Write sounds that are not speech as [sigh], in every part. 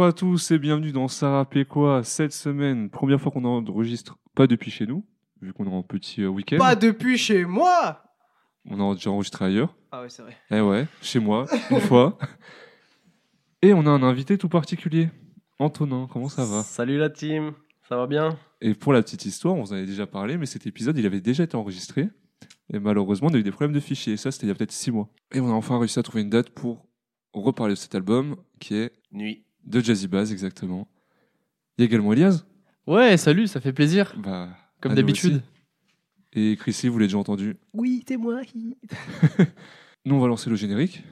Bonjour à tous et bienvenue dans Sarah Péquois. Cette semaine, première fois qu'on enregistre pas depuis chez nous, vu qu'on est en petit euh, week-end. Pas depuis chez moi On a déjà enregistré ailleurs. Ah ouais, c'est vrai. Eh ouais, chez moi, une fois. [laughs] Et on a un invité tout particulier. Antonin, comment ça va? Salut la team, ça va bien? Et pour la petite histoire, on vous en avait déjà parlé, mais cet épisode, il avait déjà été enregistré. Et malheureusement, on a eu des problèmes de fichiers. Et ça, c'était il y a peut-être six mois. Et on a enfin réussi à trouver une date pour reparler de cet album, qui est Nuit. De Jazzy Bass, exactement. Il y a également Elias. Ouais, salut, ça fait plaisir. Bah, Comme d'habitude. Et Chrissy, vous l'avez déjà entendu. Oui, c'est moi. [laughs] Nous, on va lancer le générique.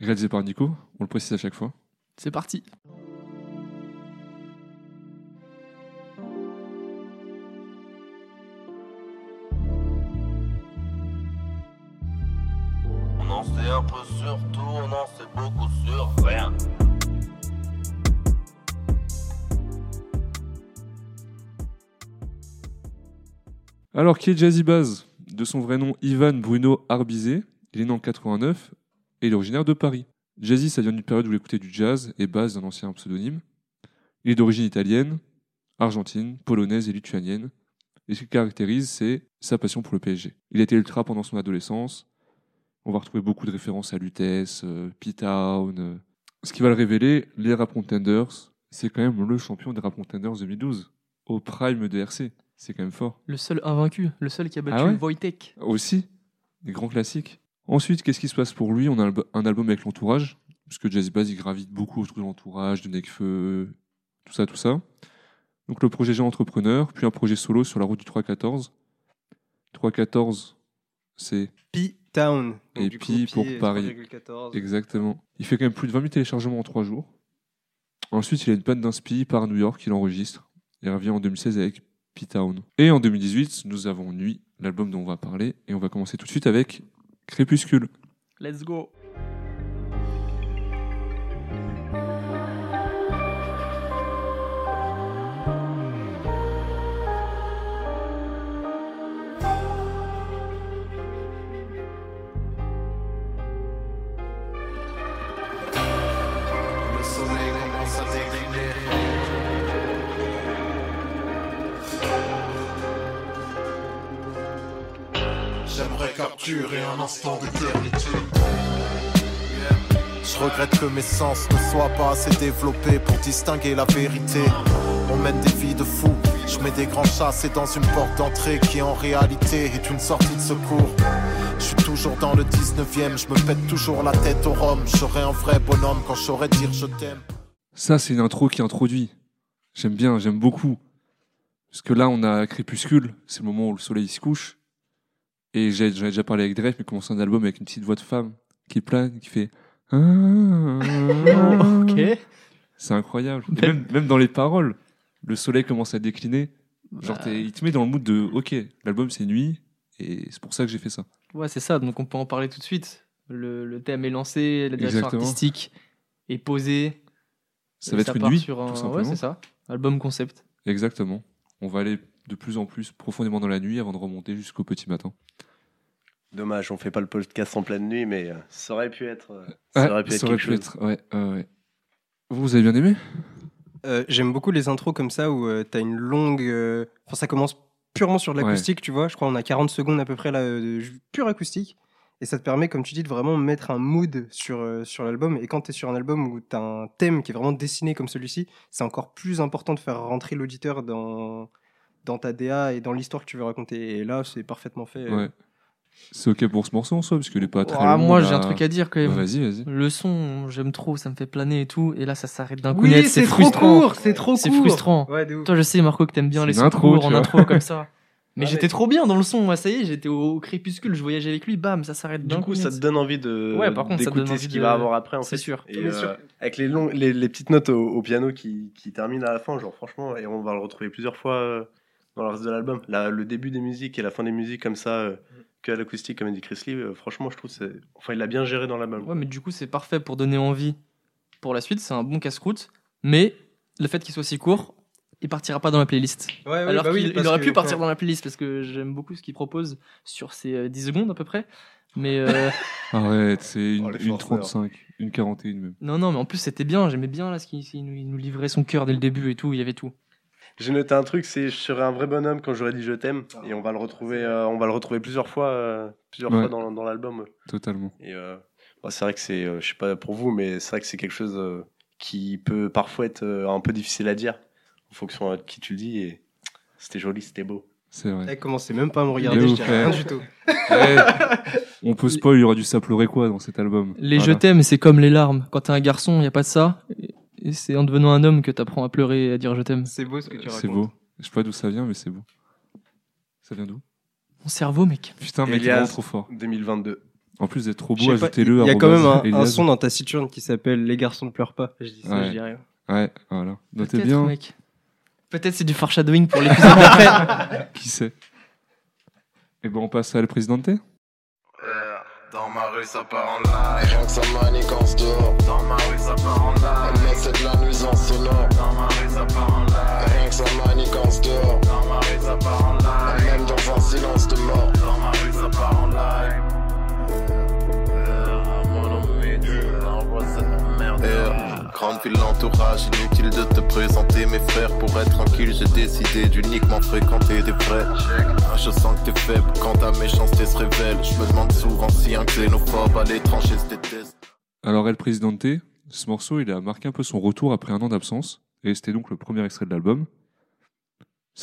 Réalisé par Nico, on le précise à chaque fois. C'est parti. On en sait un peu Alors, qui est Jazzy Bass De son vrai nom, Ivan Bruno Arbizet? Il est né en 89 et il est originaire de Paris. Jazzy, ça vient d'une période où il écoutait du jazz et Bass d'un ancien pseudonyme. Il est d'origine italienne, argentine, polonaise et lituanienne. Et ce qui caractérise, c'est sa passion pour le PSG. Il été ultra pendant son adolescence. On va retrouver beaucoup de références à Lutèce, euh, P-Town. euh. Ce qui va le révéler, les Rap Contenders, c'est quand même le champion des Rap Contenders 2012, au prime de RC. C'est quand même fort. Le seul invaincu, le seul qui a battu Ah ouais Wojtek. Aussi, des grands classiques. Ensuite, qu'est-ce qui se passe pour lui On a un album avec l'entourage, puisque Jazzy Bass, il gravite beaucoup autour de l'entourage, de Necfeu, tout ça, tout ça. Donc le projet Jean Entrepreneur, puis un projet solo sur la route du 314. 314, c'est P-Town. Et Donc, du Pi pour Pi, Paris. 3,14. exactement. Il fait quand même plus de 20 000 téléchargements en 3 jours. Ensuite, il a une panne d'inspi par New York, il enregistre. Il revient en 2016 avec P-Town. Et en 2018, nous avons Nuit, l'album dont on va parler, et on va commencer tout de suite avec Crépuscule. Let's go. Capturer un instant d'éternité. Je regrette que mes sens ne soient pas assez développés pour distinguer la vérité. On mène des vies de fous. Je mets des grands chassés dans une porte d'entrée qui en réalité est une sortie de secours. Je suis toujours dans le 19ème, je me pète toujours la tête au rhum. Je un vrai bonhomme quand je saurais dire je t'aime. Ça, c'est une intro qui introduit. J'aime bien, j'aime beaucoup. Parce que là, on a Crépuscule, c'est le moment où le soleil se couche. Et j'ai j'en ai déjà parlé avec Drake, mais commence un album avec une petite voix de femme qui plane, qui fait. [laughs] Ok. C'est incroyable. Et Même- dans les paroles, le soleil commence à décliner. Genre, Bah, t'es- il te met dans le mood de OK, l'album c'est nuit, et c'est pour ça que j'ai fait ça. ouais, c'est ça, donc on peut en parler tout de suite. Le, le thème est lancé, la direction Exactement. artistique est posée. Ça va être une nuit, sur un... tout Ouais, c'est ça. Album concept. Exactement. On va aller de plus en plus profondément dans la nuit avant de remonter jusqu'au petit matin. Dommage, on fait pas le podcast en pleine nuit, mais euh, ça aurait pu être, euh, Ouais, ça aurait pu être ça aurait quelque pu chose. être- ouais. Vous, vous avez bien aimé? Euh, J'aime beaucoup les intros comme ça où tu t'as une longue. euh, Enfin, ça commence purement sur de l'acoustique, tu vois. Je crois qu'on a 40 secondes à peu près là, de pure acoustique. Et ça te permet, comme tu dis, de vraiment mettre un mood sur, euh, sur l'album. Et quand tu es sur un album où tu as un thème qui est vraiment dessiné comme celui-ci, c'est encore plus important de faire rentrer l'auditeur dans, dans ta DA et dans l'histoire que tu veux raconter. Et là, c'est parfaitement fait. Ouais. C'est OK pour ce morceau en soi, parce qu'il est pas très Ah, long. moi, là. j'ai un truc à dire quand même. Vas-y, vas-y. Le son, j'aime trop, ça me fait planer et tout. Et là, ça s'arrête d'un coup Oui, net. c'est trop frustrant. court, c'est trop C'est court. frustrant. Ouais, de ouf. Toi, je sais, Marco, que t'aimes bien C'est les sons intro, courts en intro comme ça. [laughs] Mais Ah, j'étais mais- trop bien dans le son, moi, ça y est, j'étais au crépuscule, je voyageais avec lui, bam, ça s'arrête d'un Du coup, ça te donne envie de Ouais, par contre, ça te donne d'écouter ce envie qu'il de- va avoir après, en C'est fait. sûr. Et, Bien euh, sûr. avec les, longs, les, les petites notes au, au piano qui, qui terminent à la fin, genre franchement, et on va le retrouver plusieurs fois euh, dans le reste de l'album. Le début des musiques et la fin des musiques comme ça, euh, que à l'acoustique, comme a dit Chris Lee, euh, franchement, je trouve que c'est. Enfin, il l'a bien géré dans l'album. Ouais, mais du coup, c'est parfait pour donner envie pour la suite, c'est un bon casse-croûte. Mais le fait qu'il soit si court, il partira pas dans la playlist. Ouais, ouais, Alors bah oui, qu'il il parce aurait que- pu partir dans la playlist parce que j'aime beaucoup ce qu'il propose sur ces euh, 10 secondes à peu près. Mais euh, [laughs] Arrête, c'est une, Oh, une forceurs. 35, une 41 même. non, non, mais en plus c'était bien. J'aimais bien là ce qu'il il nous, il nous livrait son cœur dès le début et tout. Il y avait tout. J'ai noté un truc, c'est je serais un vrai bonhomme quand j'aurais dit je t'aime et on va le retrouver, euh, on va le retrouver plusieurs fois, euh, plusieurs Ouais. fois dans, dans l'album. Totalement. Et euh, bah, c'est vrai que c'est, euh, je sais pas pour vous, mais c'est vrai que c'est quelque chose euh, qui peut parfois être euh, un peu difficile à dire en fonction de qui tu le dis. Et c'était joli, c'était beau. C'est vrai. Eh, commencez même pas à me regarder, je fait. rien du tout. [laughs] On peut spoil, il y aura du ça pleurer quoi dans cet album. Les Voilà. je t'aime, c'est comme les larmes. Quand t'es un garçon, y a pas de ça. Et- c'est en devenant un homme que t'apprends à pleurer et à dire je t'aime. C'est beau ce que tu racontes. C'est beau. Je sais pas d'où ça vient, mais c'est beau. Ça vient d'où? Mon cerveau, mec. Putain, mec, il est trop fort. 2022. En quand d'être trop beau, ajoutez-le. Il y a quand même un, un son dans ta Saturne qui s'appelle Les garçons ne pleurent pas. Je dis ça, Ouais. je dis rien. Ouais, voilà. Notez Peut-être, bien. mec. Peut-être c'est du foreshadowing pour l'épisode d'après. [laughs] Qui sait? Et ben on passe à le président T. Dans ma rue, ça part en live. Rien que ça manigance dehors. Dans ma rue, ça part en live. Mais c'est de la nuisance sonore. Dans ma rue, ça part en live. Rien que ça manigance dehors. Dans ma rue, ça part en live. Même dans un silence de mort. Dans ma rue, ça part en live. Grande ville, l'entourage, inutile de te présenter mes frères. Pour être tranquille, j'ai décidé d'uniquement fréquenter des vrais. Je sens que t'es faible quand ta méchanceté se révèle. Je me demande souvent si un xénophobe à l'étranger se déteste. Alors El Presidente, ce morceau, il a marqué un peu son retour après un an d'absence, et c'était donc le premier extrait de l'album.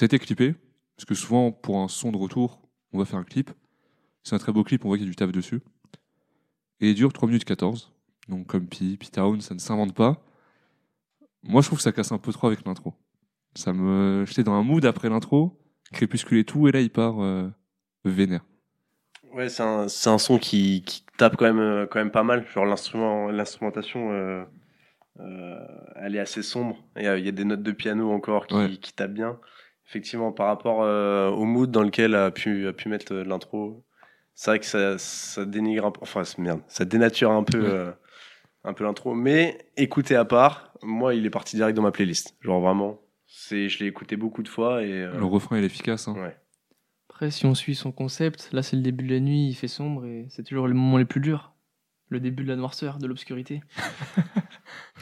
Été clippé, parce que souvent, pour un son de retour, on va faire un clip. C'est un très beau clip, on voit qu'il y a du taf dessus. Et il dure 3 minutes 14. Donc comme Pi, P-Town, ça ne s'invente pas. Moi, je trouve que ça casse un peu trop avec l'intro. Ça me... J'étais dans un mood après l'intro, crépuscule et tout, et là, il part euh, vénère. Ouais, c'est un, c'est un son qui, qui tape quand même, euh, quand même pas mal. Genre l'instrument, l'instrumentation, euh, euh, elle est assez sombre. Il y, a- il y a des notes de piano encore qui, Ouais. qui tapent bien. Effectivement, par rapport au mood dans lequel a pu, a pu mettre l'intro, c'est vrai que ça, ça dénigre un peu, enfin, merde, ça dénature un peu, Ouais. Un peu l'intro. Mais écoutez à part, moi, il est parti direct dans ma playlist. Genre vraiment, c'est, je l'ai écouté beaucoup de fois et euh, Le refrain, il est efficace. Hein. ouais. Après, si on suit son concept, là c'est le début de la nuit, il fait sombre et c'est toujours les moments les plus durs. Le début de la noirceur, de l'obscurité. [laughs]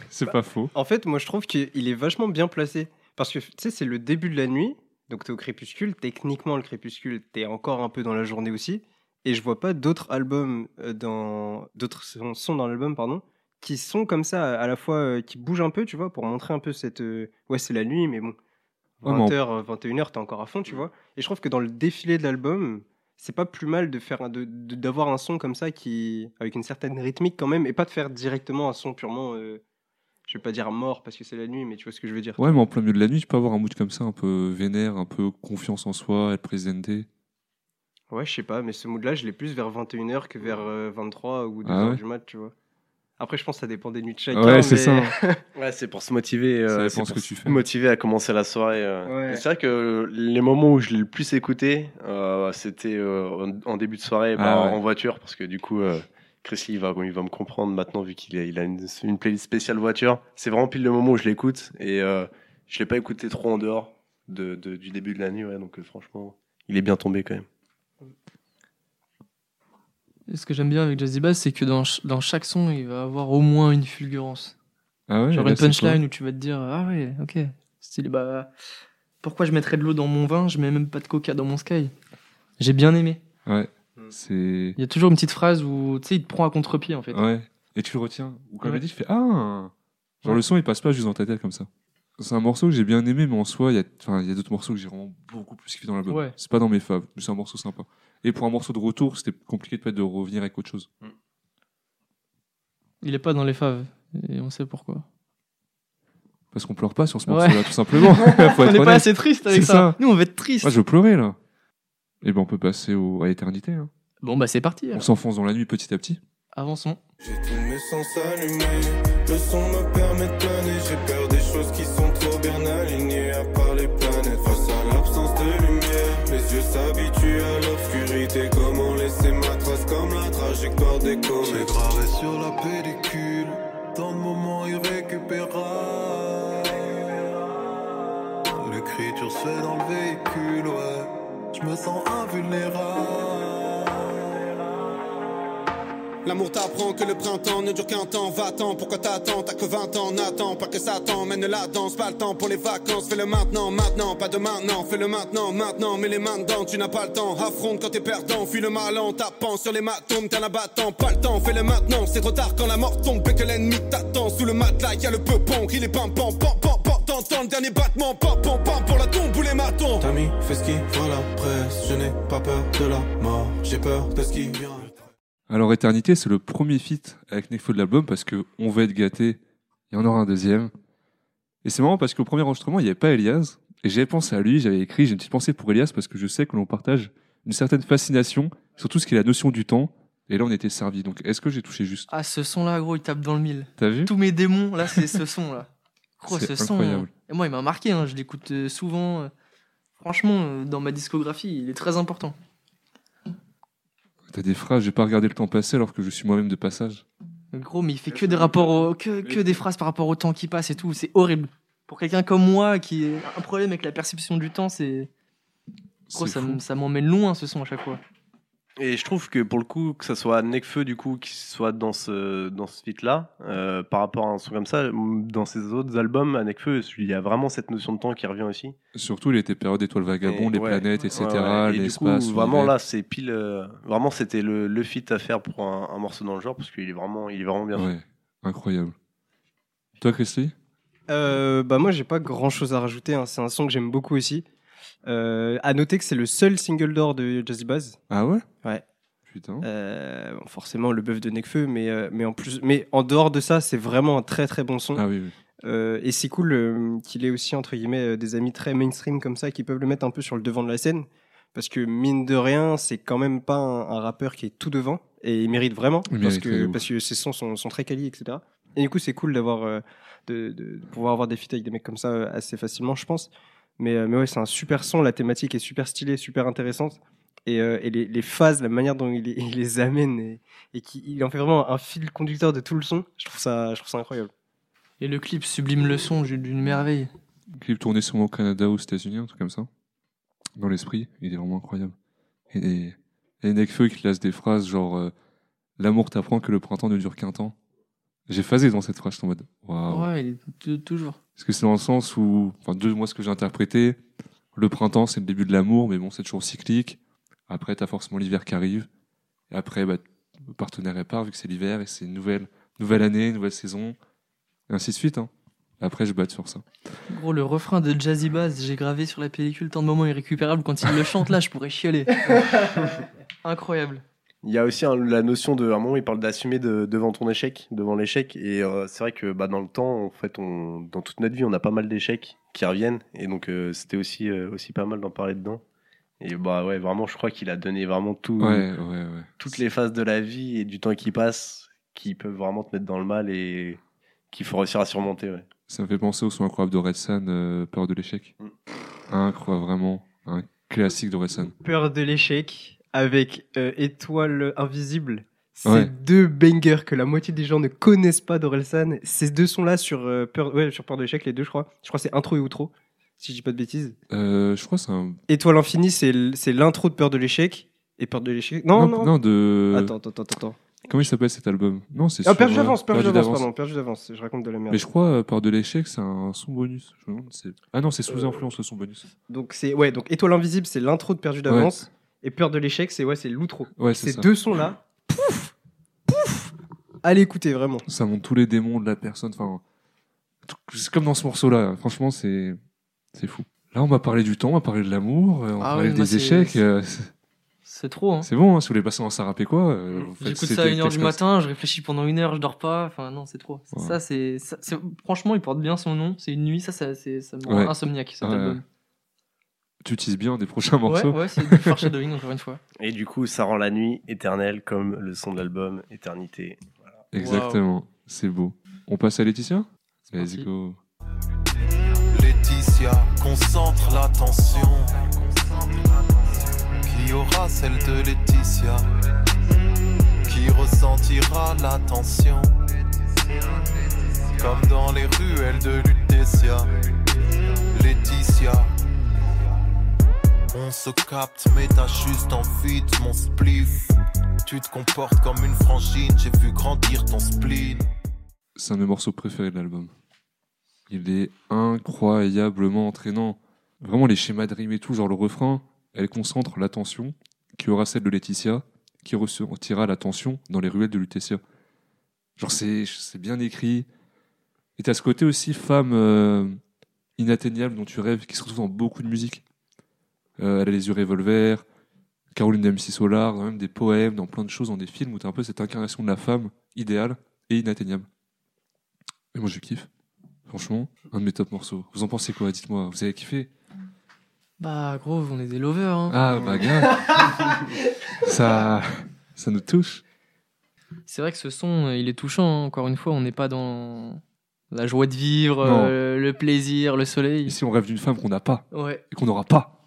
C'est Bah, pas faux. En fait, moi, je trouve qu'il est vachement bien placé. Parce que, tu sais, c'est le début de la nuit. Donc, t'es au crépuscule. Techniquement, le crépuscule, t'es encore un peu dans la journée aussi. Et je vois pas d'autres albums euh, dans. D'autres sons dans l'album, pardon. Qui sont comme ça, à la fois. euh, qui bougent un peu, tu vois, pour montrer un peu cette. euh, Ouais, c'est la nuit, mais bon. Ouais, mais en- 20h, 21h, t'es encore à fond, tu vois. Et je trouve que dans le défilé de l'album, c'est pas plus mal de faire un- de- de- d'avoir un son comme ça qui avec une certaine rythmique quand même et pas de faire directement un son purement euh, je vais pas dire mort parce que c'est la nuit mais tu vois ce que je veux dire Ouais, mais en plein milieu de la nuit, tu peux avoir un mood comme ça, un peu vénère, un peu confiance en soi, être présenté. ouais je sais pas mais ce mood là je l'ai plus vers 21h que vers euh, 23 ou 2h Ah ouais du mat tu vois après je pense que ça dépend des nuits de chacun Ouais, c'est mais- ça. [laughs] Ouais, c'est pour se motiver. Ça euh, dépend c'est ce pour que tu se fais. motiver à commencer la soirée. euh. Ouais. C'est vrai que les moments où je l'ai le plus écouté, euh, c'était euh, en, en début de soirée, bah, Ah ouais. en voiture, parce que du coup, euh, Chris Lee, il va, il va me comprendre maintenant vu qu'il a, il a une, une playlist spéciale voiture. C'est vraiment pile le moment où je l'écoute et euh, je l'ai pas écouté trop en dehors de, de- du début de la nuit. Ouais, donc euh, franchement, il est bien tombé quand même. Ce que j'aime bien avec Jazzy Bass, c'est que dans, ch- dans chaque son, il va avoir au moins une fulgurance. Ah ouais, Genre une punchline où tu vas te dire Ah ouais, ok. Stylé, bah. Pourquoi je mettrais de l'eau dans mon vin Je mets même pas de coca dans mon sky. J'ai bien aimé. Ouais, c'est. Il y a toujours une petite phrase où tu sais, il te prend à contre-pied en fait. Ouais. Et tu le retiens. Ou comme Ouais. il dit, tu fais Ah Genre Ouais. le son, il passe pas juste dans ta tête comme ça. C'est un morceau que j'ai bien aimé, mais en soi, il y a, enfin, il y a d'autres morceaux que j'ai vraiment beaucoup plus kiffé dans l'album. Ouais. C'est pas dans mes faves, mais c'est un morceau sympa. Et pour un morceau de retour, c'était compliqué de pas de revenir avec autre chose. Il est pas dans les faves. Et on sait pourquoi. Parce qu'on pleure pas sur ce Ouais. morceau-là, tout simplement. [laughs] On n'est pas assez triste avec ça. ça. Nous, on va être triste. Moi, je veux pleurer là. Et ben, on peut passer au... à l'éternité. hein. Bon, bah c'est parti. On s'enfonce dans la nuit petit à petit. Avançons. J'ai tous mes sens allumés, le son me permet de planer. J'ai peur des choses qui sont trop bien alignées, à part les planètes. Face à de les yeux s'habituent à l'obscurité. Comment laisser ma trace comme la trajectoire des comètes. Gravé sur la pellicule, tant de moments irrécupérables. L'écriture se fait dans le véhicule, ouais. Je me sens invulnérable. L'amour t'apprend que le printemps ne dure qu'un temps. Va-t'en, pourquoi t'attends? T'as que 20 ans, n'attends pas que ça t'emmène la danse. Pas le temps pour les vacances, fais-le maintenant, maintenant. Pas de maintenant, fais-le maintenant, maintenant. Mets les mains dedans, tu n'as pas le temps. Affronte quand t'es perdant, fuis le mal en tapant sur les matons. T'es un abattant, pas le temps, fais-le maintenant. C'est trop tard quand la mort tombe et que l'ennemi t'attend. Sous le matelas, y a le peupon qui les pam pam pam pam pam. T'entends le dernier battement, pam pam pam pour la tombe ou les matons. T'as mis, fais ce qui la presse. Je n'ai pas peur de la mort, j'ai peur de ce qui vient. Alors Éternité, c'est le premier feat avec Nekfeu de l'album parce que on va être gâté, il y en aura un deuxième. Et c'est marrant parce qu'au premier enregistrement, il n'y avait pas Elias. Et j'avais pensé à lui, j'avais écrit, j'ai une petite pensée pour Elias parce que je sais que l'on partage une certaine fascination, surtout ce qui est la notion du temps. Et là, on était servi. Donc, est-ce que j'ai touché juste? Ah, ce son-là, gros, il tape dans le mille. T'as vu? Tous mes démons, là, c'est ce [laughs] son-là. Gros, ce son. incroyable. Et moi, il m'a marqué, hein, je l'écoute euh, souvent. euh. Franchement, euh, dans ma discographie, il est très important. T'as des phrases, j'ai pas regardé le temps passer alors que je suis moi-même de passage. Gros, mais il fait que des rapports au- que, que des phrases par rapport au temps qui passe et tout. C'est horrible. Pour quelqu'un comme moi qui a un problème avec la perception du temps, c'est. Gros, C'est ça, fou. m- ça m'emmène loin ce son à chaque fois. Et je trouve que pour le coup, que ça soit Nekfeu du coup qui soit dans ce dans ce feat là, euh, par rapport à un son comme ça, dans ses autres albums, à Nekfeu, il y a vraiment cette notion de temps qui revient aussi. Surtout, il était période étoiles vagabondes, Et les ouais, planètes, etc., ouais, ouais. Et du l'espace. coup, vraiment là, c'est pile, euh, vraiment c'était le, le feat à faire pour un, un morceau dans le genre parce qu'il est vraiment, il est vraiment bien. fait. Ouais, incroyable. Toi, Christy? Euh, bah moi j'ai pas grand chose à rajouter, hein. c'est un son que j'aime beaucoup aussi. Euh, à noter que c'est le seul single d'or de Jazzy Buzz. Ah ouais? Ouais. Putain. Euh, bon, forcément le bœuf de Nekfeu, mais, euh, mais en plus, mais en dehors de ça, c'est vraiment un très très bon son. Ah oui, oui. Euh, et c'est cool qu'il ait aussi entre guillemets des amis très mainstream comme ça qui peuvent le mettre un peu sur le devant de la scène. Parce que mine de rien, c'est quand même pas un, un rappeur qui est tout devant et il mérite vraiment Il parce mérite, que parce que ses sons sont, sont très quali, etc. Et du coup, c'est cool d'avoir de, de- de pouvoir avoir des feats avec des mecs comme ça assez facilement, je pense. Mais euh, mais ouais, c'est un super son. La thématique est super stylée, super intéressante. Et, euh, et les, les phases, la manière dont il, les- [laughs] il les amène et, et qu'il il en fait vraiment un fil conducteur de tout le son, je trouve ça, je trouve ça incroyable. Et le clip sublime le son d'une merveille. Clip tourné sûrement au Canada ou aux États-Unis, un truc comme ça. Dans l'esprit, il est vraiment incroyable. Et, et Nekfeu qui laisse des phrases genre euh, L'amour t'apprend que le printemps ne dure qu'un temps. J'ai phasé dans cette phrase, j'étais en mode Waouh. Ouais, il est t- toujours. Parce que c'est dans le sens où, enfin, deux, moi, ce que j'ai interprété, le printemps, c'est le début de l'amour, mais bon, c'est toujours cyclique. Après, t'as forcément l'hiver qui arrive. Et après, bah, le partenaire est part, vu que c'est l'hiver, et c'est une nouvelle, nouvelle année, nouvelle saison, et ainsi de suite, hein. Après, je batte sur ça. Gros, le refrain de Jazzy Bass, j'ai gravé sur la pellicule tant de moments irrécupérables. Quand il le chante là, je pourrais chialer. [laughs] Incroyable. Il y a aussi un- la notion de, à un moment, il parle d'assumer de- devant ton échec, devant l'échec. Et euh, c'est vrai que bah, dans le temps, en fait, on, dans toute notre vie, on a pas mal d'échecs qui reviennent. Et donc, euh, c'était aussi, euh, aussi pas mal d'en parler dedans. Et bah ouais, vraiment, je crois qu'il a donné vraiment tout, Ouais, ouais, ouais. toutes les phases de la vie et du temps qui passe qui peuvent vraiment te mettre dans le mal et qu'il faut réussir à surmonter. Ouais. Ça me fait penser au son incroyable de Red Sun, euh, Peur de l'échec. Mm. Incroyable, vraiment. Un classique de Red Sun. Peur de l'échec avec euh, Étoile invisible. Ouais. deux bangers que la moitié des gens ne connaissent pas d'Orelsan. Ces deux sont là sur, euh, Peur, ouais, sur Peur de l'échec, les deux, je crois. Je crois que c'est intro et outro, si je dis pas de bêtises. Euh, je crois que c'est un. Étoile infinie, c'est l'intro de Peur de l'échec. Et Peur de l'échec. Non, non. de. Attends, attends, attends, attends. Comment il s'appelle cet album? Non, c'est Ah, Perdu euh, d'avance, Perdu Perdu d'avance, pardon, Perdu d'avance. Je raconte de la merde. Mais je crois, euh, Peur de l'échec, c'est un son bonus. Je me demande, c'est- Ah non, c'est sous influence le son bonus. Donc, c'est, ouais, donc Étoile invisible, c'est l'intro de Perdu d'avance. Et Peur de l'échec, c'est, ouais, c'est l'outro. Ouais, Ces ça. deux sons là, pouf, pouf, allez écouter vraiment. Ça montre tous les démons de la personne. Enfin, c'est comme dans ce morceau-là. Franchement, c'est c'est fou. Là, on m'a parlé du temps, on m'a parlé de l'amour, euh, on Ah m'a parlé oui, moi, des échecs. euh, c'est- trop, hein. C'est bon, hein, si vous voulez passer en sarapé quoi. euh, J'écoute ça à des 1h du matin, je réfléchis pendant une heure, je dors pas. Enfin, non, c'est trop. Ouais. Ça, c'est. Franchement, il porte bien son nom. C'est une nuit, ça, ça, c'est- ça me rend Ouais. insomniaque, cet Ouais, album. Ouais. Tu utilises bien des prochains Ouais, morceaux. ouais, c'est du foreshadowing, encore une fois. [laughs] Et du coup, ça rend la nuit éternelle comme le son de l'album Éternité. Exactement, c'est beau. On passe à Laetitia Let's go. Laetitia, concentre l'attention. Qui aura celle de Laetitia? Qui ressentira l'attention? Comme dans les ruelles de Lutetia. Laetitia, On se capte, mais t'as juste envie de mon spliff. Tu te comportes comme une frangine, j'ai vu grandir ton spleen. C'est un de mes morceaux préférés de l'album. Il est incroyablement entraînant. Vraiment, les schémas de rime et tout, genre le refrain, elle concentre l'attention qui aura celle de Laetitia, qui ressortira l'attention dans les ruelles de Lutetia. Genre, c'est bien écrit. Et t'as ce côté aussi femme euh, inatteignable dont tu rêves, qui se retrouve dans beaucoup de musique. Euh, elle a les yeux revolver, Caroline d'MC Solar, dans même des poèmes, dans plein de choses, dans des films où t'as un peu cette incarnation de la femme idéale et inatteignable. Et moi, je kiffe. Franchement, un de mes top morceaux. Vous en pensez quoi? Dites-moi. Vous avez kiffé? Bah, gros, on est des lovers. Hein. Ah, bah, grave. [laughs] ça, ça nous touche. C'est vrai que ce son, euh, il est touchant. hein. Encore une fois, on n'est pas dans la joie de vivre, euh, le plaisir, le soleil. Ici, on rêve d'une femme qu'on n'a pas Ouais. et qu'on n'aura pas?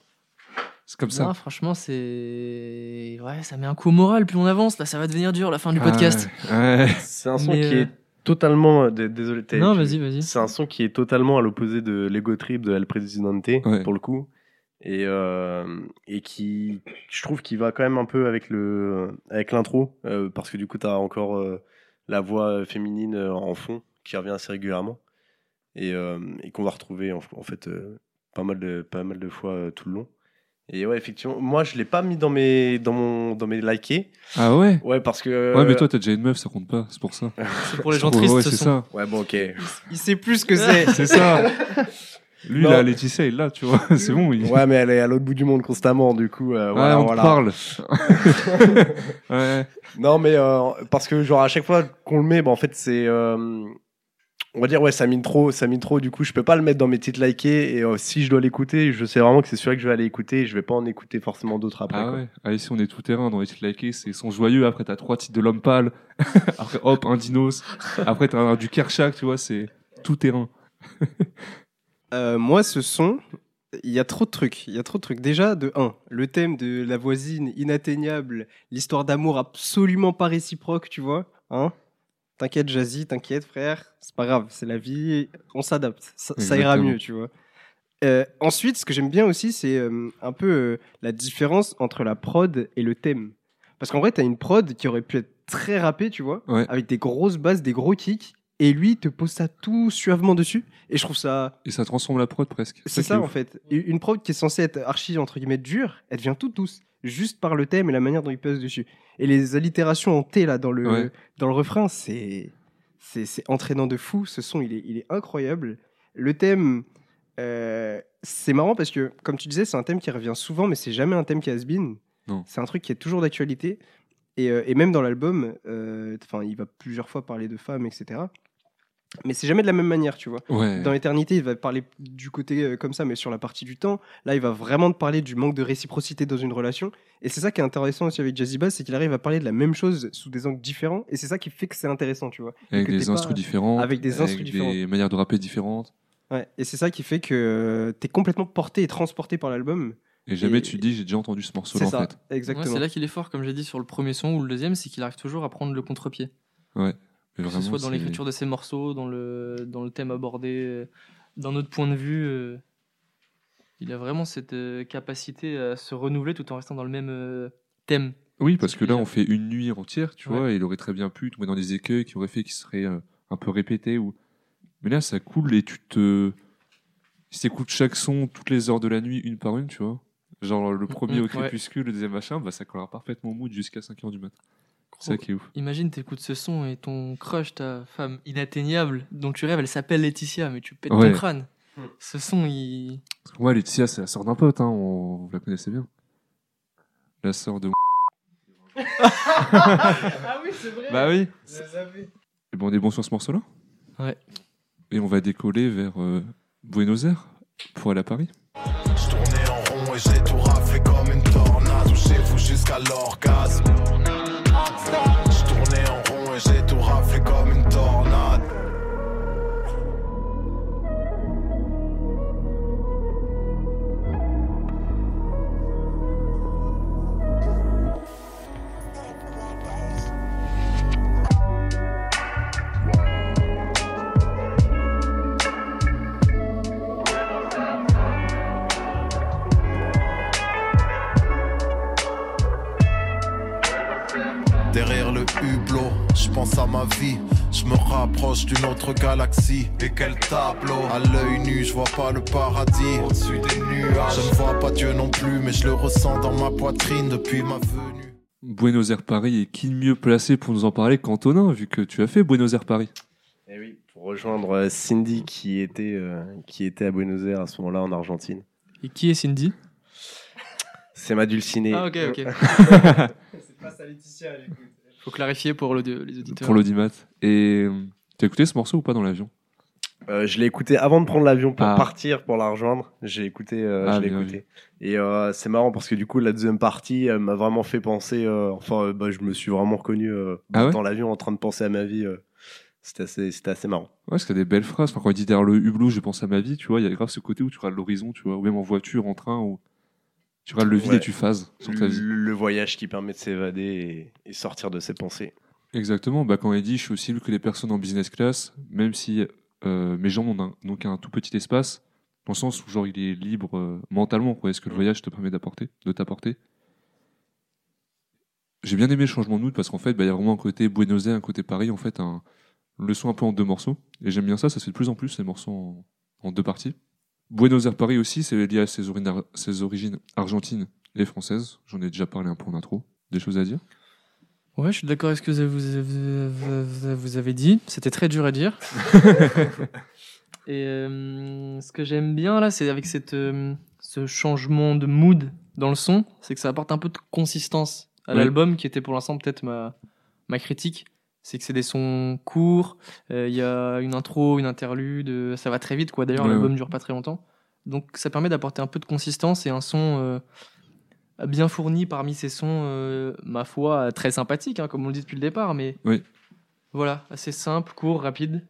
C'est comme ça. Non, franchement, c'est. Ouais, ça met un coup au moral. Plus on avance, là, ça va devenir dur, la fin du Ah, podcast. ouais. C'est un son Mais, qui euh, est totalement. euh, dé- Désolé, t'es- Non, vas-y, vas-y. C'est un son qui est totalement à l'opposé de l'ego trip de El Presidente, Ouais. pour le coup. Et, euh, et qui, je trouve qu'il va quand même un peu avec le avec l'intro, euh, parce que du coup, tu as encore euh, la voix féminine en fond qui revient assez régulièrement et, euh, et qu'on va retrouver en, en fait euh, pas, mal de, pas mal de fois euh, tout le long. Et ouais, effectivement, moi je l'ai pas mis dans mes, dans mon, dans mes likés. Ah ouais? Ouais, parce que. Ouais, mais toi, t'as déjà une meuf, ça compte pas, c'est pour ça. [laughs] C'est pour les gens Ouais, tristes, ouais, ce c'est ça. Ouais, bon, ok. Il sait plus ce que c'est. C'est ça. [laughs] Lui, Non. là, Laetitia, il est là, tu vois. [laughs] C'est bon. Il... Ouais, mais elle est à l'autre bout du monde constamment, du coup. euh, Ouais, voilà, on te parle. ouais. Non, mais euh, parce que genre à chaque fois qu'on le met, bah, en fait c'est, euh, on va dire ouais, ça mine trop, ça mine trop. Du coup, je peux pas le mettre dans mes titres likés. Et euh, si je dois l'écouter, je sais vraiment que c'est sûr que je vais aller écouter. Et je vais pas en écouter forcément d'autres après. Ah quoi. ouais. Ah, ici, on est tout terrain dans les titres likés. C'est son joyeux. Après, t'as trois titres de l'homme pâle. [laughs] Après, hop, un dinos. Après, t'as un du Kershak, tu vois. C'est tout terrain. [laughs] Euh, moi, ce son, il y a trop de trucs. Il y a trop de trucs. Déjà, de 1, le thème de la voisine inatteignable, l'histoire d'amour absolument pas réciproque, tu vois. Hein t'inquiète, Jazzy, t'inquiète, frère. C'est pas grave, c'est la vie. On s'adapte. Ça, ça ira mieux, tu vois. Euh, ensuite, ce que j'aime bien aussi, c'est euh, un peu euh, la différence entre la prod et le thème. Parce qu'en vrai, t'as une prod qui aurait pu être très rappée, tu vois, Ouais. avec des grosses basses, des gros kicks, et lui te pose ça tout suavement dessus. Et je trouve ça Et ça transforme la prod presque. c'est ça est en fait. Une prod qui est censée être archi entre guillemets dure, elle devient toute douce, juste par le thème et la manière dont il pèse dessus. Et les allitérations en T là dans le Ouais. dans le refrain, c'est c'est c'est entraînant de fou. Ce son, il est il est incroyable. Le thème, euh, c'est marrant parce que comme tu disais, c'est un thème qui revient souvent, mais c'est jamais un thème qui has been. Non. C'est un truc qui est toujours d'actualité. Et, euh, et même dans l'album, euh, enfin, il va plusieurs fois parler de femmes, etc. Mais c'est jamais de la même manière, tu vois. Ouais. Dans l'éternité, il va parler du côté euh, comme ça, mais sur la partie du temps, là, il va vraiment te parler du manque de réciprocité dans une relation. Et c'est ça qui est intéressant aussi avec Jazzy Bass, c'est qu'il arrive à parler de la même chose sous des angles différents. Et c'est ça qui fait que c'est intéressant, tu vois. Avec des t'es instrus différents. avec des instrus différents. des manières de rapper différentes. Ouais. Et c'est ça qui fait que tu es complètement porté et transporté par l'album. Et jamais Et- tu dis, j'ai déjà entendu ce morceau-là, C'est en ça, fait. Ouais, exactement. c'est là qu'il est fort, comme j'ai dit sur le premier son ou le deuxième, c'est qu'il arrive toujours à prendre le contre-pied. Mais Que ce soit dans l'écriture de ses morceaux, dans le, dans le thème abordé, euh, dans notre point de vue. euh, il a vraiment cette euh, capacité à se renouveler tout en restant dans le même euh, thème. Oui, parce que là, on fait une nuit entière, tu Ouais. vois, et il aurait très bien pu tomber dans des écueils qui auraient fait qu'il serait euh, un peu répété. Ou... Mais là, ça coule et tu te. Si t'écoutes chaque son toutes les heures de la nuit, une par une, tu vois. Genre le premier Mm, au ouais. crépuscule, le deuxième machin, bah, ça collera parfaitement au mood jusqu'à 5 heures du matin. C'est ça qui est ouf. Imagine, t'écoutes ce son et ton crush, ta femme inatteignable dont tu rêves, elle s'appelle Laetitia, mais tu pètes Ouais. ton crâne. Ce son, il. Moi, Laetitia, c'est la sœur d'un pote, hein, on... vous la connaissez bien. La sœur de. ah oui, c'est vrai. Bah oui. Et bon, on est bon sur ce morceau-là Ouais. Et on va décoller vers euh, Buenos Aires pour aller à Paris. Je tournais en rond et j'ai tout raflé comme une tornade. Touchez-vous jusqu'à l'orgasme? Je tournais en rond et j'ai tout raflé Rapproche d'une autre galaxie. Et quel tableau À l'œil nu, je vois pas le paradis au-dessus des nuages. Je ne vois pas Dieu non plus, mais je le ressens dans ma poitrine depuis ma venue. Buenos Aires Paris, et qui de mieux placé pour nous en parler qu'Antonin, vu que tu as fait Buenos Aires Paris? Et oui, pour rejoindre euh, Cindy qui était, euh, qui était à Buenos Aires à ce moment-là en Argentine. Et qui est Cindy? C'est ma dulcinée. Ah, ok, ok. [laughs] C'est pas ça, Laetitia, j'écoute. Faut clarifier pour les auditeurs. pour l'audimat. Et euh, t'as écouté ce morceau ou pas dans l'avion Euh, je l'ai écouté avant de prendre l'avion pour Ah. partir pour la rejoindre. J'ai écouté, euh, Ah, je l'ai bien écouté. Et euh, c'est marrant parce que du coup la deuxième partie m'a vraiment fait penser. euh, enfin, bah, je me suis vraiment reconnu Ah ouais dans l'avion en train de penser à ma vie. c'était assez, c'était assez marrant. Ouais, parce qu'il y a des belles phrases. Enfin, quand il dit derrière le hublot, je pense à ma vie, tu vois, il y a grave ce côté où tu regardes l'horizon, tu vois, ou même en voiture, en train, où tu regardes le vide Ouais. et tu phases sur ta Le, vie. le voyage qui permet de s'évader et, et sortir de ses pensées. Exactement. Bah, quand il dit, je suis aussi que les personnes en business class, même si euh, mes jambes n'ont un- n'ont qu'un tout petit espace, dans le sens où genre il est libre euh, mentalement, quoi. Est-ce que le voyage te permet d'apporter, de t'apporter? J'ai bien aimé le changement de mood parce qu'en fait, bah, il y a vraiment un côté Buenos Aires, un côté Paris, en fait, un, le son un peu en deux morceaux. Et j'aime bien ça, ça se fait de plus en plus, ces morceaux en, en deux parties. Buenos Aires Paris aussi, c'est lié à ses origines, ses origines argentines et françaises. J'en ai déjà parlé un peu en intro. Des choses à dire? Ouais, je suis d'accord avec ce que vous avez, dit. C'était très dur à dire. [laughs] Et euh, ce que j'aime bien là, c'est avec cette, euh, ce changement de mood dans le son, c'est que ça apporte un peu de consistance à Oui. l'album, qui était pour l'instant peut-être ma, ma critique. C'est que c'est des sons courts, euh, il y a une intro, une interlude, ça va très vite quoi. D'ailleurs, l'album ouais. dure pas très longtemps. Donc ça permet d'apporter un peu de consistance et un son bien fourni parmi ces sons, euh, ma foi, très sympathiques, hein, comme on le dit depuis le départ. Mais Oui. voilà, assez simple, court, rapide.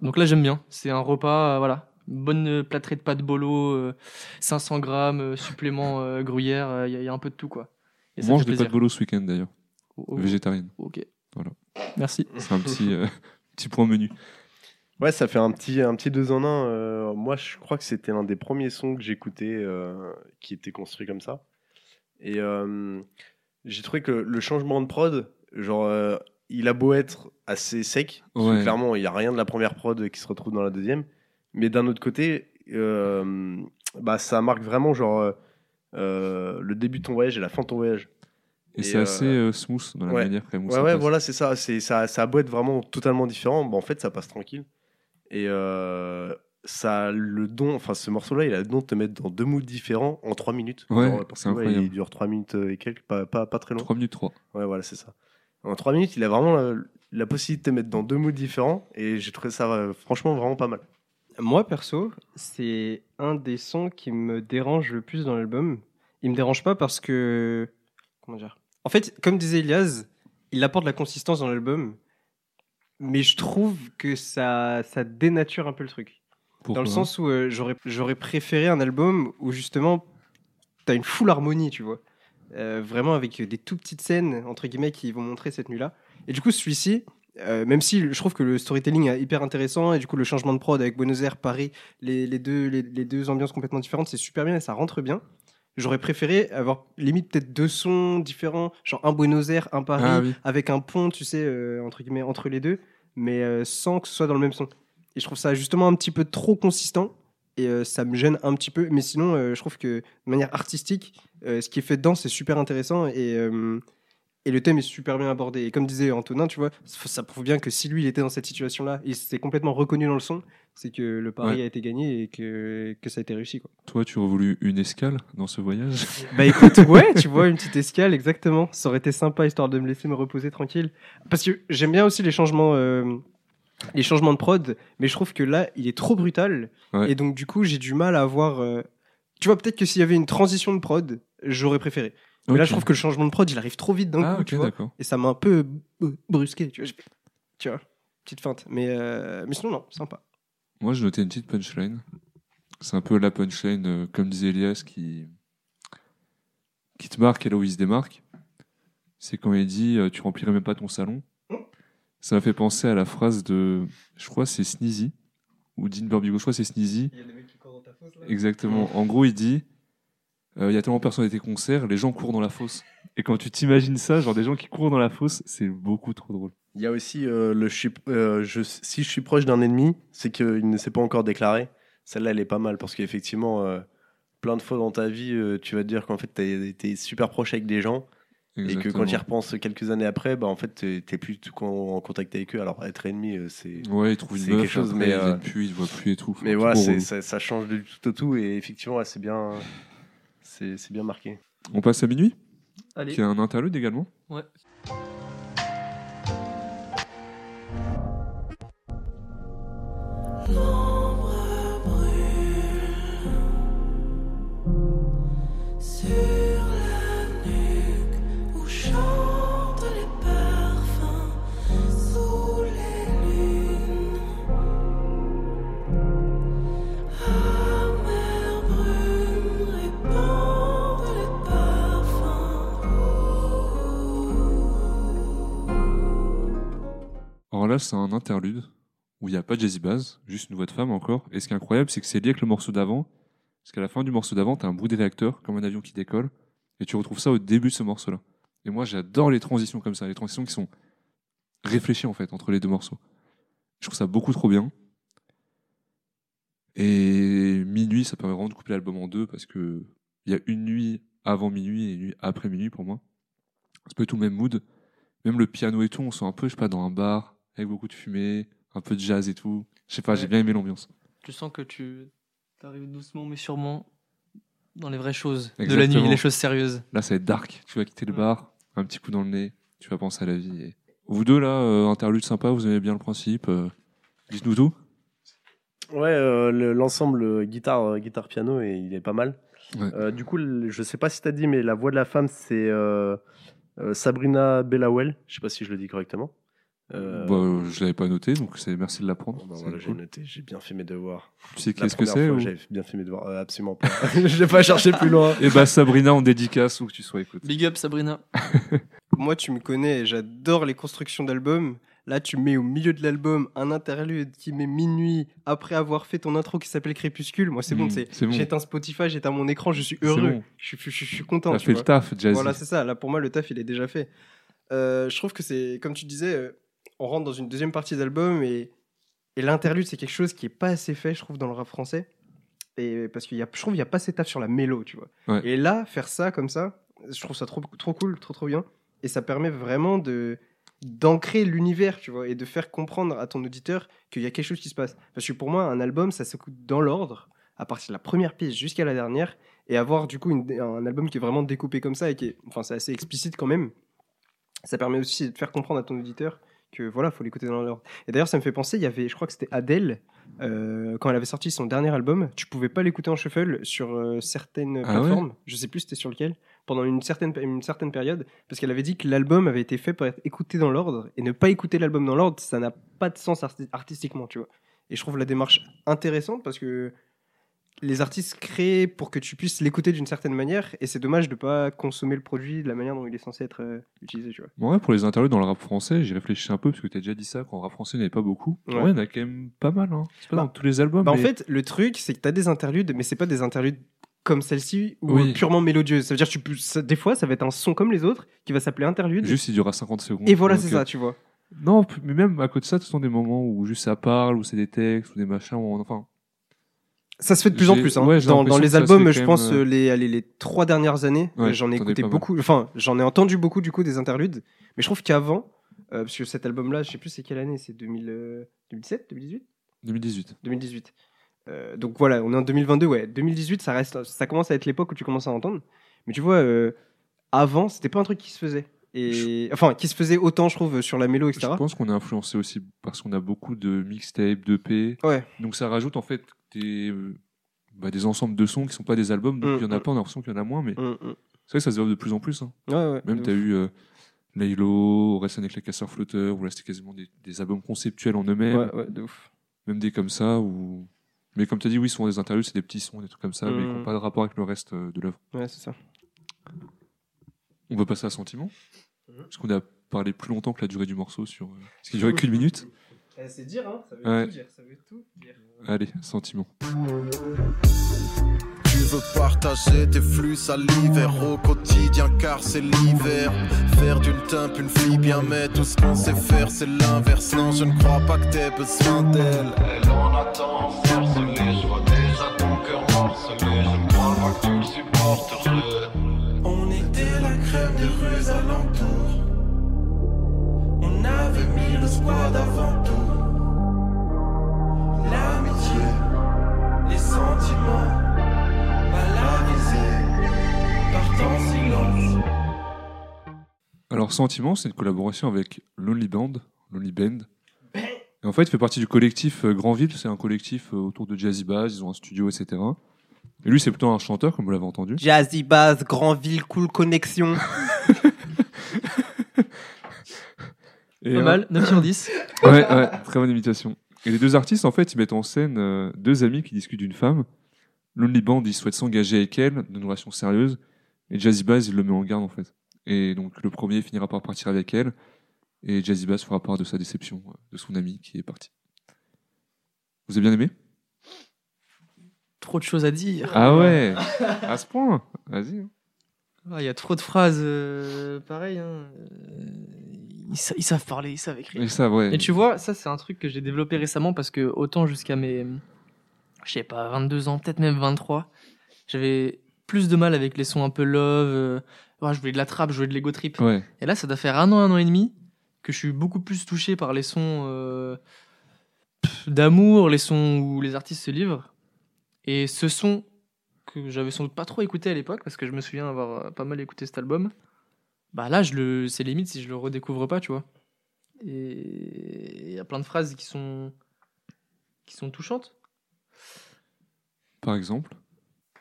Donc là, j'aime bien. C'est un repas, euh, voilà. Bonne euh, plâtrée de pâtes bolo, euh, 500 grammes, euh, supplément euh, gruyère, il y, a- y a un peu de tout, quoi. Et On ça mange des pâtes bolo ce week-end d'ailleurs, Oh, oh, végétarienne. ok. Voilà. Merci. C'est un petit, euh, [laughs] petit point menu. Ouais, ça fait un petit, un petit deux en un. Euh, moi, je crois que c'était l'un des premiers sons que j'écoutais euh, qui était construit comme ça. Et euh, j'ai trouvé que le changement de prod, genre, euh, il a beau être assez sec, Ouais. clairement, il n'y a rien de la première prod qui se retrouve dans la deuxième. Mais d'un autre côté, euh, bah, ça marque vraiment genre le début de ton voyage et la fin de ton voyage. Et, Et, c'est euh, assez euh, smooth dans la ouais. manière quand même. Ouais, ouais, passe. voilà, c'est ça. C'est ça, ça a beau être vraiment totalement différent, bah, en fait, ça passe tranquille. Et euh, ça a le don, enfin, ce morceau-là, il a le don de te mettre dans deux moods différents en trois minutes. Ouais, parce que, ouais, il dure trois minutes euh, et quelques, pas, pas, pas très long. 3 minutes 3. Ouais, voilà, c'est ça. En trois minutes, il a vraiment la, la possibilité de te mettre dans deux moods différents, et j'ai trouvé ça euh, franchement vraiment pas mal. Moi, perso, c'est un des sons qui me dérange le plus dans l'album. Il me dérange pas parce que. Comment dire? En fait, comme disait Elias, il apporte de la consistance dans l'album, mais je trouve que ça, ça dénature un peu le truc. Pourquoi Dans le sens où euh, j'aurais j'aurais préféré un album où justement t'as une full harmonie, tu vois. Euh, vraiment avec des tout petites scènes, entre guillemets, qui vont montrer cette nuit-là. Et du coup, celui-ci, euh, même si je trouve que le storytelling est hyper intéressant, et du coup, le changement de prod avec Buenos Aires, Paris, les, les deux, les, les deux ambiances complètement différentes, c'est super bien et ça rentre bien. J'aurais préféré avoir limite peut-être deux sons différents, genre un Buenos Aires, un Paris, Ah oui. avec un pont, tu sais, entre guillemets, entre les deux, mais sans que ce soit dans le même son. Et je trouve ça justement un petit peu trop consistant. Et euh, ça me gêne un petit peu. Mais sinon, euh, je trouve que de manière artistique, euh, ce qui est fait dedans, c'est super intéressant. Et, et le thème est super bien abordé. Et comme disait Antonin, tu vois, ça ça prouve bien que si lui, il était dans cette situation-là, il s'est complètement reconnu dans le son, c'est que le pari Ouais. a été gagné et que, que ça a été réussi. Quoi. Toi, tu aurais voulu une escale dans ce voyage? [laughs] Bah écoute, ouais, tu vois, une petite escale, exactement. Ça aurait été sympa, histoire de me laisser me reposer tranquille. Parce que j'aime bien aussi les changements, euh, les changements de prod, mais je trouve que là, il est trop brutal. Ouais. Et donc, du coup, j'ai du mal à avoir. euh, Tu vois, peut-être que s'il y avait une transition de prod, j'aurais préféré. Mais là, Ok. je trouve que le changement de prod, il arrive trop vite d'un Ah, coup, ok, tu vois. d'accord. Et ça m'a un peu euh, brusqué, tu vois. J'ai fait- Tu vois, petite feinte. Mais, euh, mais sinon, non, sympa. Moi, je notais une petite punchline. C'est un peu la punchline, euh, comme disait Elias, qui, qui te marque et là où il se démarque. C'est quand il dit euh, Tu remplirais même pas ton salon. Ça m'a fait penser à la phrase de. Je crois c'est Sneezy. Ou Dean Burbigo, je crois que c'est Sneezy. Il y a des mecs qui courent dans ta fosse là. Exactement. En gros, il dit Euh, Il y a tellement de personnalités concerts, les gens courent dans la fosse. Et quand tu t'imagines ça, genre des gens qui courent dans la fosse, c'est beaucoup trop drôle. Il y a aussi euh, le je suis- euh, je- si je suis proche d'un ennemi, c'est qu'il ne s'est pas encore déclaré. Celle-là, elle est pas mal parce qu'effectivement, euh, plein de fois dans ta vie, euh, tu vas te dire qu'en fait, tu été super proche avec des gens et que quand tu y repenses quelques années après, bah, en fait, tu n'es plus tout en, en contact avec eux. Alors, être ennemi, euh, c'est. Ouais, ils trouvent une meuf, quelque chose, après, mais, ils euh, viennent plus, ils se voient plus et tout. Mais voilà, relou. ça, ça change du tout au tout et effectivement, ouais, c'est bien, c'est bien marqué. On passe à minuit, Allez. qui a un interlude également. Ouais. C'est un interlude où il n'y a pas de Jazzy Bass, juste une voix de femme encore. Et ce qui est incroyable, c'est que c'est lié avec le morceau d'avant. Parce qu'à la fin du morceau d'avant, tu as un bruit des réacteurs, comme un avion qui décolle. Et tu retrouves ça au début de ce morceau-là. Et moi, j'adore les transitions comme ça, les transitions qui sont réfléchies en fait entre les deux morceaux. Je trouve ça beaucoup trop bien. Et minuit, ça permet vraiment de couper l'album en deux parce que il y a une nuit avant minuit et une nuit après minuit pour moi. C'est pas du tout le même mood. Même le piano et tout, on sent un peu, je sais pas, dans un bar, avec beaucoup de fumée, un peu de jazz et tout. Je sais pas, j'ai bien aimé l'ambiance. Tu sens que tu arrives doucement mais sûrement dans les vraies choses de la nuit, les choses sérieuses. Là, ça va être dark. Tu vas quitter le Mm. bar, un petit coup dans le nez, tu vas penser à la vie. Et... Vous deux, là, euh, interlude sympa, vous aimez bien le principe. euh, Dites-nous tout. Ouais, euh, le- l'ensemble euh, guitare, euh, guitare piano, et il est pas mal. Ouais. Euh, du coup, je sais pas si t'as dit, mais la voix de la femme, c'est euh, euh, Sabrina Bellawell. Je sais pas si je le dis correctement. Euh, Bah, je l'avais pas noté, donc c'est merci de l'apprendre. bon, bah, j'ai noté, j'ai bien fait mes devoirs. Tu sais qu'est-ce que c'est ou... J'avais bien fait mes devoirs, Euh, absolument pas. [laughs] j'ai pas cherché plus loin. Eh bah, Sabrina, en dédicace, où que tu sois, écoute. Big up Sabrina. [laughs] Moi, tu me connais, j'adore les constructions d'albums. Là, tu mets au milieu de l'album un interlude qui met minuit après avoir fait ton intro qui s'appelle Crépuscule. Moi, c'est bon, Mm, c'est bon. j'éteins Spotify, j'éteins mon écran, je suis heureux. bon. Je, suis- je je content. Tu fait vois. le taf, Jazzy. Voilà, c'est ça. Là, pour moi, le taf, il est déjà fait. Euh, je trouve que c'est, comme tu disais, euh, on rentre dans une deuxième partie d'album et, et l'interlude, c'est quelque chose qui est pas assez fait, je trouve, dans le rap français. Et parce qu'il y a, je trouve, qu'il n'y a pas assez taf sur la mélo, tu vois. Ouais. Et là, faire ça comme ça, je trouve ça trop, trop cool, trop, trop bien. Et ça permet vraiment de d'ancrer l'univers, tu vois, et de faire comprendre à ton auditeur qu'il y a quelque chose qui se passe. Parce que pour moi, un album, ça s'écoute dans l'ordre, à partir de la première piste jusqu'à la dernière, et avoir du coup une- un album qui est vraiment découpé comme ça et qui est, enfin, c'est assez explicite quand même. Ça permet aussi de faire comprendre à ton auditeur que voilà, faut l'écouter dans l'ordre. Et d'ailleurs, ça me fait penser, il y avait, je crois que c'était Adele, euh, quand elle avait sorti son dernier album, tu pouvais pas l'écouter en shuffle sur euh, certaines Ah ouais plateformes. Je sais plus c'était sur lequel, pendant une certaine, une certaine période, parce qu'elle avait dit que l'album avait été fait pour être écouté dans l'ordre et ne pas écouter l'album dans l'ordre, ça n'a pas de sens arti- artistiquement, tu vois. Et je trouve la démarche intéressante parce que les artistes créent pour que tu puisses l'écouter d'une certaine manière et c'est dommage de pas consommer le produit de la manière dont il est censé être euh, utilisé, tu vois. Bon, ouais, pour les interludes dans le rap français, j'ai réfléchi un peu, parce que t'as déjà dit ça, qu'en rap français, il n'y en avait pas beaucoup. Ouais. Ouais, il y en a quand même pas mal. Hein. C'est pas Bah, dans tous les albums. Bah, En fait, le truc, c'est que tu as des interludes, mais c'est pas des interludes comme celle-ci ou Oui. purement mélodieuses. Ça veut dire que tu peux, ça- des fois, ça va être un son comme les autres qui va s'appeler interlude. Juste, il durera 50 secondes. et voilà, c'est euh, ça, tu vois. Non, mais même à côté de ça, ce sont des moments où juste ça parle, où c'est des textes, ou des machins, où on- enfin. Ça se fait de plus en plus. hein. ouais, dans, les albums, je pense, même, euh, les, allez, les trois dernières années, Ouais, j'en ai écouté beaucoup. Enfin, j'en ai entendu beaucoup du coup des interludes. Mais je trouve qu'avant, euh, parce que cet album-là, je sais plus c'est quelle année, c'est 2000, euh, 2017, 2018 2018. 2018. Euh, donc voilà, on est en 2022, ouais. 2018, ça reste, ça commence à être l'époque où tu commences à entendre. Mais tu vois, euh, avant, c'était pas un truc qui se faisait. Et enfin, qui se faisait autant, je trouve, sur la mélo, etc. Je pense qu'on est influencé aussi parce qu'on a beaucoup de mixtapes, d'EP. Ouais. Donc ça rajoute en fait des, euh, bah, des ensembles de sons qui sont pas des albums. Donc Mm, il y en a mm. pas, on a l'impression qu'il y en a moins. Mais Mm, c'est vrai que ça se développe de plus en plus. hein. Ouais, ouais. Même tu as eu euh, Laylo, Orelsan avec les casseurs flotteurs, où là c'était quasiment des, des albums conceptuels en eux-mêmes. Ouais, ouais, de ouf. Même des comme ça. Où... Mais comme tu as dit, oui, souvent des interludes, c'est des petits sons, des trucs comme ça, mais qui n'ont pas de rapport avec le reste euh, de l'œuvre. Ouais, c'est ça. On peut passer à Sentiment. Parce qu'on a parlé plus longtemps que la durée du morceau sur. euh, Parce qu'il durait qu'une minute. [laughs] Eh, c'est dire, hein, ça veut Ouais. tout dire, ça veut tout dire. Allez, sentiment. Tu veux partager tes flux salivaires au quotidien car c'est l'hiver. Faire d'une timpe une fille bien, mais tout ce qu'on sait faire c'est l'inverse. Non, je ne crois pas que t'aies besoin d'elle. Elle en attend ensorcelée, je vois déjà ton cœur morcelé, je ne crois pas que tu le supporterais. On était la crème des rues alentours. On avait mis le squad avant tout. L'amitié, les sentiments, mal avisés, partent en silence. Alors, Sentiment, c'est une collaboration avec Lonely Band, Lonely Band. Et en fait, il fait partie du collectif euh, Grandville. C'est un collectif euh, autour de Jazzy Bass. Ils ont un studio, etc. Et lui, c'est plutôt un chanteur, comme vous l'avez entendu. Jazzy Bass, Grandville, Cool Connexion. [laughs] Et, Pas euh, mal, 9 sur 10. [laughs] Ouais, ouais, très bonne imitation. Et les deux artistes, en fait, ils mettent en scène euh, deux amis qui discutent d'une femme. Lonely Band, il souhaite s'engager avec elle, d'une relation sérieuse. Et Jazzy Bass, il le met en garde, en fait. Et donc, le premier finira par partir avec elle. Et Jazzy Bass fera part de sa déception euh, de son ami qui est parti. Vous avez bien aimé? Trop de choses à dire. Ah ouais À ce point Vas-y. hein. Ah, Il y a trop de phrases euh, pareilles. hein. Ils, sa- ils savent parler, ils savent écrire. Et ça, ouais. Et tu vois, ça c'est un truc que j'ai développé récemment parce que autant jusqu'à mes, je sais pas, 22 ans, peut-être même 23, j'avais plus de mal avec les sons un peu love. euh, ouais, je voulais de la trappe, je voulais de l'ego trip. Ouais. Et là, ça doit faire un an, un an et demi que je suis beaucoup plus touché par les sons euh, d'amour, les sons où les artistes se livrent. Et ce son que j'avais sans doute pas trop écouté à l'époque, parce que je me souviens avoir euh, pas mal écouté cet album, bah là, je le, c'est limite si je le redécouvre pas, tu vois. Et il y a plein de phrases qui sont, qui sont touchantes. Par exemple.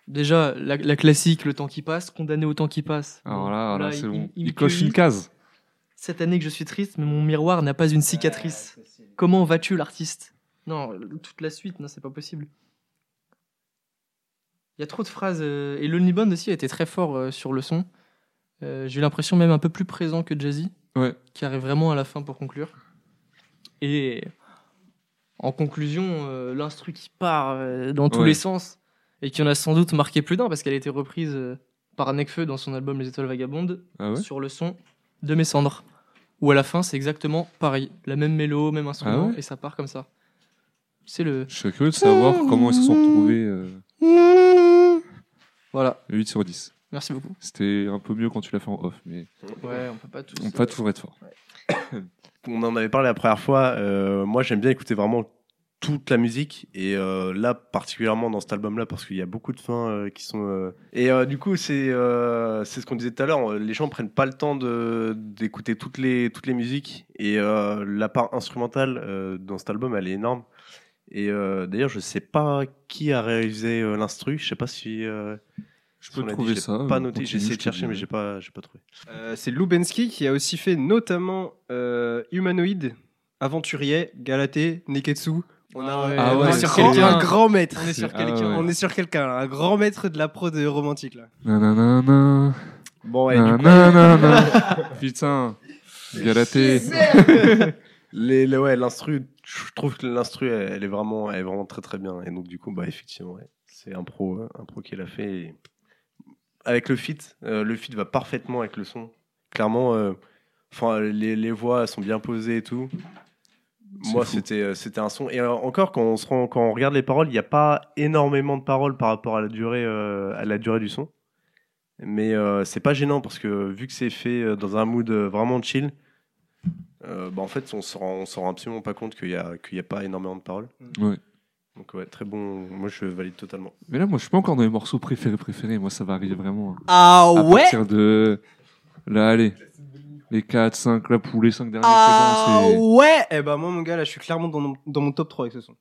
Déjà, la, la classique, le temps qui passe, condamné au temps qui passe. Alors là, là, Là, c'est bon. il coche une case. Cette année que je suis triste, mais mon miroir n'a pas une cicatrice. Comment vas-tu, l'artiste? Non, toute la suite, non, c'est pas possible. Il y a trop de phrases. euh, et Lonely Bond aussi a été très fort euh, sur le son. Euh, J'ai eu l'impression même un peu plus présent que Jazzy, Ouais. qui arrive vraiment à la fin pour conclure. Et en conclusion, euh, l'instru qui part euh, dans tous Ouais. les sens et qui en a sans doute marqué plus d'un parce qu'elle a été reprise euh, par Nekfeu dans son album Les Étoiles Vagabondes Ah ouais sur le son de Mes Cendres. Où à la fin, c'est exactement pareil. La même mélo, même instrument, Ah et ça part comme ça. C'est le. Je serais curieux de savoir comment ils se sont retrouvés. Voilà, 8 sur 10. Merci beaucoup. C'était un peu mieux quand tu l'as fait en off, mais Ouais, on peut pas tous. on peut pas toujours être fort. [coughs] On en avait parlé la première fois. euh, moi, j'aime bien écouter vraiment toute la musique et euh, là particulièrement dans cet album là parce qu'il y a beaucoup de fins euh, qui sont euh, et euh, du coup c'est euh, c'est ce qu'on disait tout à l'heure les gens prennent pas le temps de d'écouter toutes les toutes les musiques et euh, la part instrumentale euh, dans cet album elle est énorme et euh, d'ailleurs je sais pas qui a réalisé euh, l'instru je sais pas si euh, Je peux trouver dit, ça, pas euh, noté j'ai essayé de chercher mais j'ai pas j'ai pas trouvé Euh, c'est Lubensky qui a aussi fait notamment euh, Humanoid, Aventurier, Galatée, Neketsu. On, a, ouais, Ah on ouais, est sur quelqu'un, un grand maître. On est sur Ah quelqu'un. ouais. On est sur quelqu'un, là, un grand maître de la prod romantique là. Nanana, bon coup, nanana. [laughs] Putain, Galaté. [laughs] Les, les- ouais, l'instru, je trouve que l'instru, elle, elle est vraiment, elle est vraiment très très bien. Et donc du coup, bah effectivement, ouais, c'est un pro, un pro qui l'a fait. Et Avec le fit, euh, le fit va parfaitement avec le son. Clairement, euh, enfin les, les voix sont bien posées et tout. Moi, c'était euh, c'était un son. Et encore, quand on se rend, quand on regarde les paroles, il n'y a pas énormément de paroles par rapport à la durée, à la durée du son. Mais euh, c'est pas gênant parce que vu que c'est fait dans un mood vraiment chill, euh, bah, en fait, on se rend, on se rend absolument pas compte qu'il y a, y a pas énormément de paroles. Ouais. Donc ouais, très bon. Moi, je valide totalement. Mais là, moi, je suis pas encore dans les morceaux préférés préférés. Moi, ça va arriver vraiment. hein. Ah À partir de. Là, allez. Les 4, 5, là, pour les 5 derniers, Ah bon. ouais? Eh ben moi mon gars là je suis clairement dans mon, dans mon top 3 avec ce son.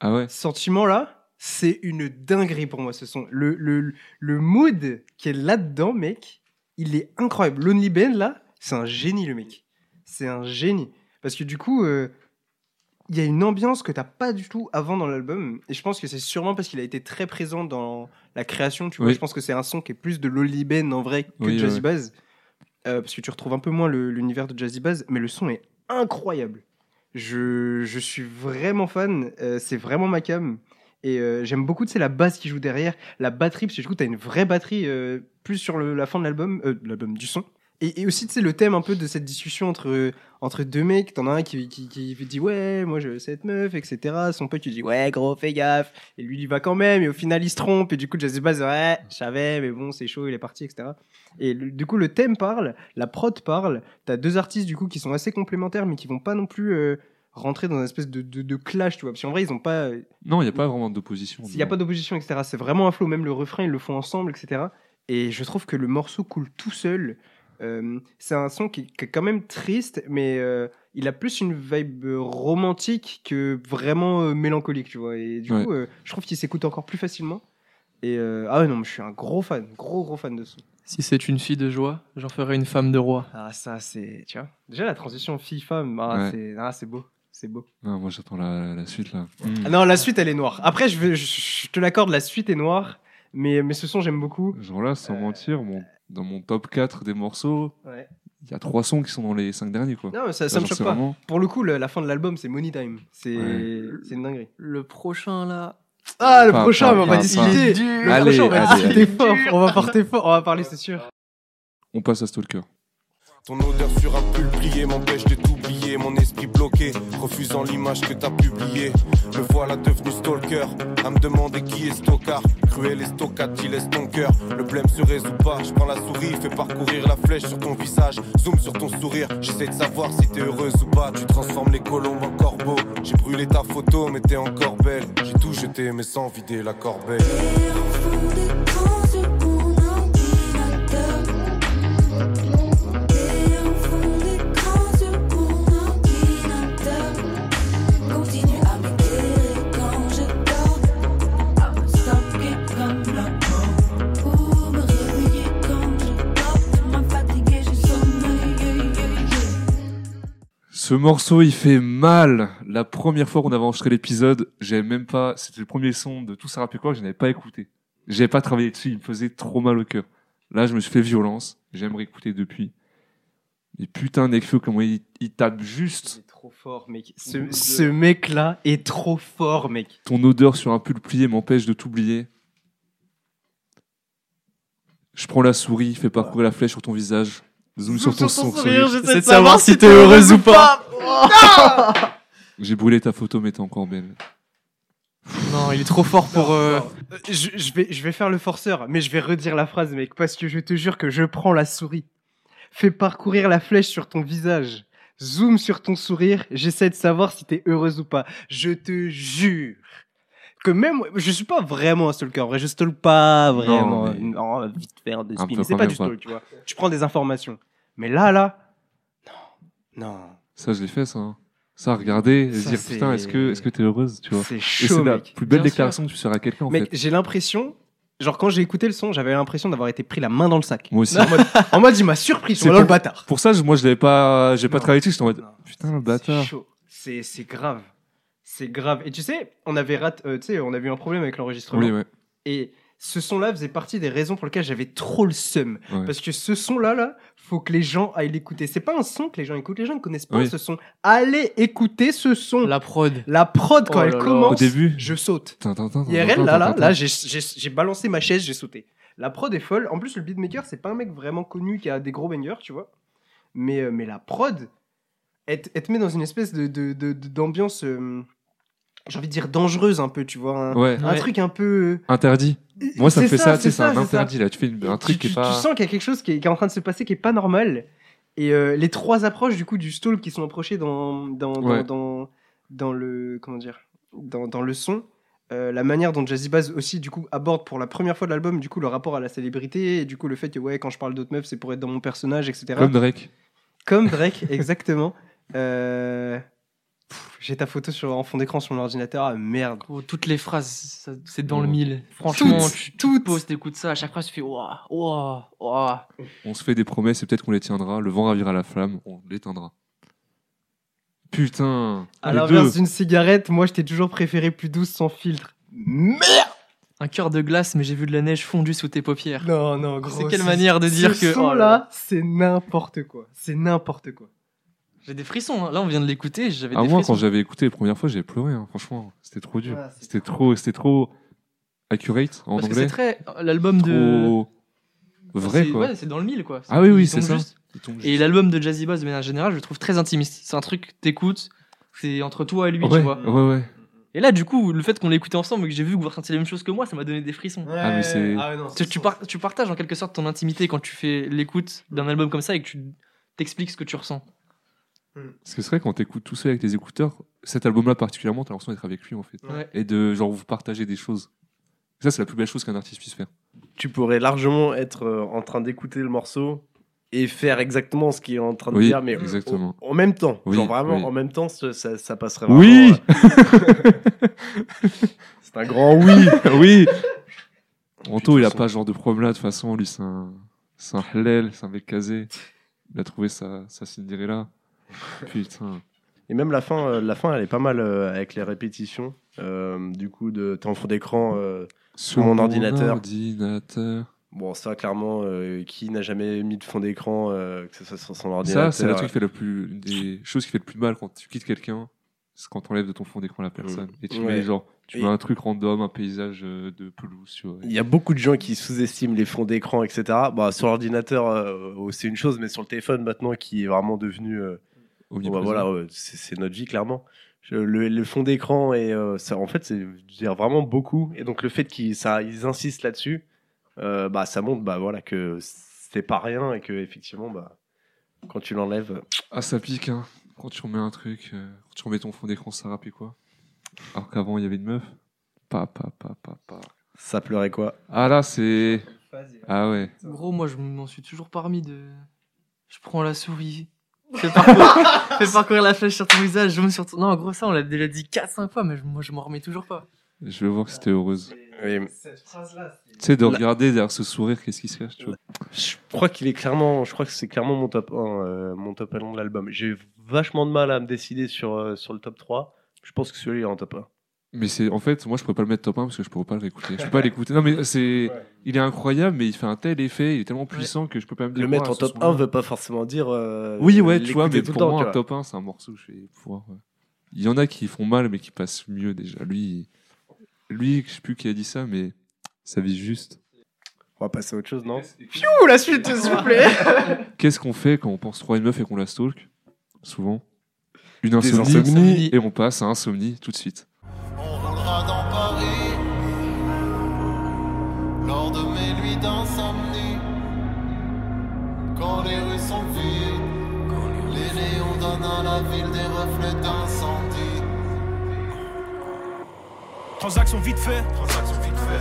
Ah ouais? Sentiment là, c'est une dinguerie pour moi ce son. Le, le, le mood qui est là-dedans mec, il est incroyable. Lonely Ben là, c'est un génie le mec. C'est un génie. Parce que du coup, euh, il y a une ambiance que t'as pas du tout avant dans l'album. Et je pense que c'est sûrement parce qu'il a été très présent dans la création. Tu vois, Oui. je pense que c'est un son qui est plus de Lonely Ben en vrai que Oui, Jazzy ouais. Bass. Euh, parce que tu retrouves un peu moins l'univers de Jazzy Bass, mais le son est incroyable. je, je suis vraiment fan. euh, c'est vraiment ma cam. Et euh, j'aime beaucoup, tu sais, la basse qui joue derrière, la batterie, parce que du coup, t'as une vraie batterie euh, plus sur le- la fin de l'album, euh, de l'album du son. Et, et aussi, tu sais, le thème un peu de cette discussion entre, entre deux mecs. T'en as un qui, qui, qui dit Ouais, moi, je cette meuf, etc. Son pote qui dit Ouais, gros, fais gaffe. Et lui, il y va quand même. Et au final, il se trompe. Et du coup, Jazzy Bass, ouais, je savais, mais bon, c'est chaud, il est parti, etc. Et le- du coup, le thème parle, la prod parle. T'as deux artistes, du coup, qui sont assez complémentaires, mais qui vont pas non plus euh, rentrer dans une espèce de, de, de clash, tu vois. Parce qu'en vrai, ils ont pas. Non, il n'y a pas vraiment d'opposition. Il n'y a pas d'opposition, etc. C'est vraiment un flow, même le refrain, ils le font ensemble, etc. Et je trouve que le morceau coule tout seul. Euh, c'est un son qui, qui est quand même triste, mais euh, il a plus une vibe romantique que vraiment euh, mélancolique, tu vois. Et du Ouais. coup, euh, je trouve qu'il s'écoute encore plus facilement. Et euh, ah ouais, non, mais je suis un gros fan, gros gros fan de ce son. Si c'est une fille de joie, j'en ferai une femme de roi. Ah, ça, c'est. Tu vois Déjà, la transition fille-femme, ah, Ouais. c'est ah, c'est beau. C'est beau. Non, moi j'attends la, la suite là. Ah non, la suite, elle est noire. Après, je, vais- je, je te l'accorde, la suite est noire. Mais, mais ce son, j'aime beaucoup. Genre là, sans Euh, mentir, mon- dans mon top 4 des morceaux, Ouais. il y a trois sons qui sont dans les 5 derniers quoi. Non, mais ça, Là, ça me choque pas. vraiment- Pour le coup, le- la fin de l'album, c'est Money Time. C'est Ouais. une dinguerie. Le prochain là. Ah, le Pas- prochain, pas- on va pas- discuter. pas- Le Allez, prochain, on va allez, discuter allez. fort. On va partir fort. On va parler, c'est sûr. On passe à Stalker. Ton odeur sur un pull plié m'empêche de t'oublier, mon esprit bloqué, refusant l'image que t'as publiée. Le voilà devenu stalker, à me demander qui est stockard. Cruel et stockade, qui laisse ton cœur. Le blême se résout pas, je prends la souris, fais parcourir la flèche sur ton visage. Zoom sur ton sourire, j'essaie de savoir si t'es heureuse ou pas. Tu transformes les colombes en corbeaux. J'ai brûlé ta photo, mais t'es encore belle. J'ai tout jeté, mais sans vider la corbeille. Ce morceau, il fait mal. La première fois qu'on avait enregistré l'épisode, j'avais même pas. C'était le premier son de tout ça quoi que je n'avais pas écouté. J'avais pas travaillé dessus, il me faisait trop mal au cœur. Là, je me suis fait violence. J'aimerais écouter depuis. Mais putain, Nekfeu, comment il, il tape juste C'est trop fort, mec. Ce, ce mec-là est trop fort, mec. ton odeur sur un pull plié m'empêche de t'oublier. Je prends la souris, fais parcourir la flèche sur ton visage. Zoom sur ton sourire. J'essaie de savoir si t'es heureuse ou pas. J'ai brûlé ta photo, mais t'es encore belle. Non, il est trop fort pour. euh, Euh, Je, je vais, je vais faire le forceur, mais je vais redire la phrase, mec, parce que je te jure que je prends la souris. Fais parcourir la flèche sur ton visage. Zoom sur ton sourire. J'essaie de savoir si t'es heureuse ou pas. Je te jure que même, je suis pas vraiment un stalker. En vrai, je stalk pas vraiment. mais- Non, vite faire de Un spin. peu C'est pas du stalk, tu vois. Tu prends des informations. Mais là, là, non, non. Ça, je l'ai fait, ça. hein. Ça, regarder, et se dire, putain, est-ce que est-ce que t'es heureuse, tu vois C'est Et chaud, c'est la plus belle Bien sûr. déclaration que tu seras à quelqu'un, en Mec, fait. j'ai l'impression, genre quand j'ai écouté le son, j'avais l'impression d'avoir été pris la main dans le sac. Moi aussi. En mode, en mode, il m'a surpris, C'est le bâtard. Pour ça, moi, je l'avais pas, j'ai pas travaillé dessus, j'étais en mode, putain, le c'est bâtard. chaud. C'est c'est grave. C'est grave. Et tu sais, on avait rat... euh, tu sais, on avait eu un problème avec l'enregistrement. Oui, ouais. Et ce son-là faisait partie des raisons pour lesquelles j'avais trop le seum. Ouais. Parce que ce son-là, là, faut que les gens aillent l'écouter. C'est pas un son que les gens écoutent. Les gens ne connaissent pas Oui. ce son. Allez écouter ce son. La, La prod. prod, quand Oh elle là là. commence, Au début. je saute. IRL, là, là, là, j'ai- j'ai j'ai balancé ma chaise, j'ai sauté. La prod est folle. En plus, le beatmaker, c'est pas un mec vraiment connu qui a des gros bangers, tu vois. Mais, euh, mais la prod, elle, te- elle te met dans une espèce de de- de- de- d'ambiance, euh, j'ai envie de dire dangereuse un peu, tu vois. Un, Ouais. un Ouais. truc un peu. Interdit. Moi, ça me fait ça, tu sais, c'est un ça, ça. interdit, là. Tu fais une- un truc tu, qui est tu- pas. tu sens qu'il y a quelque chose qui est, qui est en train de se passer qui est pas normal. Et euh, les trois approches du coup du stall qui sont approchées dans dans, dans, Ouais. dans, dans le comment dire dans, dans le son. euh, la manière dont Jazzy Bass aussi du coup aborde pour la première fois de l'album du coup le rapport à la célébrité et du coup le fait que ouais quand je parle d'autres meufs c'est pour être dans mon personnage etc Comme Drake. comme Drake [laughs] exactement Euh, j'ai ta photo sur en fond d'écran sur mon ordinateur ah merde Gros, toutes les phrases, ça- c'est dans le mille. Franchement, Toutes, tu, tu toutes. te poses, t'écoutes ça, à chaque phrase, tu fais ouah, ouah, ouah. On se fait des promesses et peut-être qu'on les tiendra. Le vent ravira la flamme, on l'éteindra. Putain. à l'inverse d'une cigarette moi je t'ai toujours préféré plus douce sans filtre merde Un cœur de glace, mais j'ai vu de la neige fondue sous tes paupières. Non, non, gros. C'est quelle ce- manière de dire ce que- son oh là, là. c'est n'importe quoi. C'est n'importe quoi. J'ai des frissons. hein. Là, on vient de l'écouter, j'avais Ah, des moi, frissons. quand j'avais écouté les premières fois, j'avais pleuré. hein. Franchement, c'était trop dur. C'était trop, c'était trop accurate en Parce anglais. c'est très. L'album de. Vrai quoi. Ouais, c'est dans le mille, quoi. Ah oui, oui, c'est ça. juste. Et l'album de Jazzy Bass, de manière générale, je le trouve très intimiste. C'est un truc, t'écoutes, c'est entre toi et lui, ouais, tu vois. ouais, ouais. Et là, du coup, le fait qu'on l'ait écouté ensemble et que j'ai vu que vous ressentiez la même chose que moi, ça m'a donné des frissons. Ah, mais c'est- non, Tu, par- tu partages en quelque sorte ton intimité quand tu fais l'écoute d'un album comme ça et que tu t'expliques ce que tu ressens. Parce que c'est vrai quand t'écoutes tout seul avec tes écouteurs, cet album-là particulièrement, t'as l'impression d'être avec lui en fait. Ouais. Et de genre vous partager des choses. Ça, c'est la plus belle chose qu'un artiste puisse faire. Tu pourrais largement être euh, en train d'écouter le morceau et faire exactement ce qu'il est en train de Oui, dire, mais exactement. En, en même temps. Oui, Genre vraiment, oui. en même temps, ça, ça- ça passerait Oui euh, [laughs] C'est un grand oui [laughs] oui Anto, il a pas ce genre de problème là, de toute façon, lui, c'est un, c'est un hlel, c'est un mec casé. Il a trouvé sa, sa Cinderella. [laughs] Putain. Et même la fin, euh, la fin, elle est pas mal euh, avec les répétitions. euh, du coup, de en fond d'écran euh, sur mon ordinateur. ordinateur. Bon, ça, clairement, euh, qui n'a jamais mis de fond d'écran, euh, que ce soit sur son ordinateur Ça, c'est le truc qui fait le plus, des choses qui fait le plus mal quand tu quittes quelqu'un. C'est quand t'enlèves de ton fond d'écran la personne. Et tu Ouais. mets genre, tu Et- mets un truc random, un paysage euh, de pelouse, tu vois. Il y a beaucoup de gens qui sous-estiment les fonds d'écran, etc. Bah, sur l'ordinateur, euh, c'est une chose, mais sur le téléphone maintenant, qui est vraiment devenu. euh, Omniprésent. bah, voilà, c'est c'est notre vie, clairement. Je- Le, le fond d'écran, et euh, ça, en fait, c'est vraiment beaucoup. Et donc, le fait qu'ils ça- ils insistent là-dessus, euh, bah, ça montre bah, voilà, que c'est pas rien et que, effectivement, bah, quand tu l'enlèves. Ah, ça pique, hein. Quand tu remets un truc, euh, quand tu remets ton fond d'écran, ça rappelle quoi Alors qu'avant, il y avait une meuf. Pa, pa, pa, pa, pa. Ça pleurait quoi? Ah là, c'est. Ah ouais. Gros, moi, je m'en suis toujours parmi de. Je prends la souris. Fais parcourir, [laughs] fais parcourir la flèche sur ton visage. Je me sur ton... Non, gros, ça, on l'a déjà dit 4-5 fois, mais je- moi, je m'en remets toujours pas. Je veux voir que c'était heureuse. Oui. Cette phrase-là, c'est- Tu sais, de regarder derrière ce sourire, qu'est-ce qui se cache, tu vois. Je crois qu'il est clairement, je crois que c'est clairement mon top 1, euh, mon top 1 de l'album. J'ai vachement de mal à me décider sur, euh, sur le top 3. Je pense que celui-là il est en top 1. Mais c'est en fait, moi je pourrais pas le mettre top 1 parce que je pourrais pas le réécouter. Je peux [laughs] pas l'écouter. Non mais c'est il est incroyable mais il fait un tel effet, il est tellement puissant que je peux pas me dire Le mettre en top son-là. 1 veut pas forcément dire. euh, Oui, ouais, tu vois, mais pour temps, moi, un top 1, c'est un morceau que je vais pouvoir. ouais. Il y en a qui font mal, mais qui passent mieux déjà. Lui, lui, je sais plus qui a dit ça, mais ça vise juste. On va passer à autre chose, non Ouh, la suite, s'il vous plaît [laughs] Qu'est-ce qu'on fait quand on pense trouver une meuf et qu'on la stalk Souvent? Une insomnie, insomnies. et on passe à insomnie tout de suite. On roulera dans Paris lors de mes nuits d'insomnie. Quand les rues sont vides, les néons donnent à la ville des reflets d'incendie. Transaction vite fait,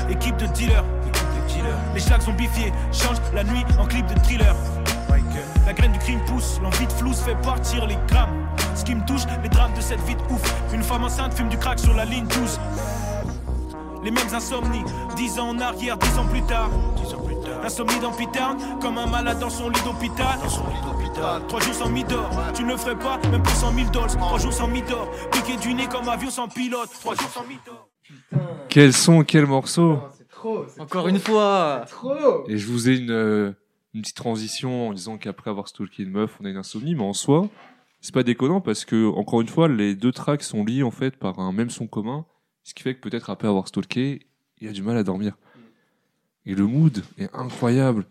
équipe de dealers. Les schlags zombifiés changent la nuit en clip de thriller. La graine du crime pousse, l'envie de flou fait partir les grammes. Ce qui me touche, les drames de cette vie de ouf. Une femme enceinte fume du crack sur la ligne 12. Les mêmes insomnies, dix ans en arrière, dix ans plus tard. Insomnie dans Pitern, comme un malade dans son lit d'hôpital. Trois jours sans midor, tu ne le ferais pas, même pour 100 000 dollars. Trois jours sans midor, piqué du nez comme avion sans pilote. Trois jours sans midor. Quel son, quel morceau C'est trop, Encore trop, une fois. c'est Trop Et je vous ai une, euh, une petite transition en disant qu'après avoir stalké une meuf, on a une insomnie, mais en soi, c'est pas déconnant parce que, encore une fois, les deux tracks sont liés en fait par un même son commun, ce qui fait que peut-être après avoir stalké, il a du mal à dormir. Et le mood est incroyable.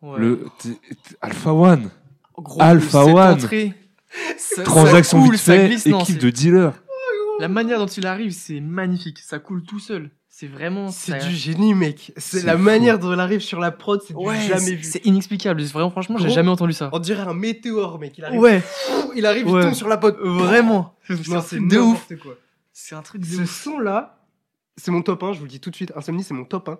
Ouais. Le t- t- Alpha One, Gros, Alpha One. ça- transaction ça coule, vite ça fait, glisse, non, équipe de dealers. La manière dont il arrive, c'est magnifique. Ça coule tout seul. C'est vraiment. C'est du génie, mec. C'est la fou. manière dont elle arrive sur la prod, c'est du Ouais, jamais c'est- vu. C'est inexplicable. Vraiment, franchement, j'ai jamais entendu ça. On dirait un météore, mec. Il arrive, Ouais, il arrive, il tombe sur la pote. vraiment. Non, C'est de ouf. C'est un truc de Ce ouf. son-là, c'est mon top 1, je vous le dis tout de suite. Insomnie, c'est mon top 1.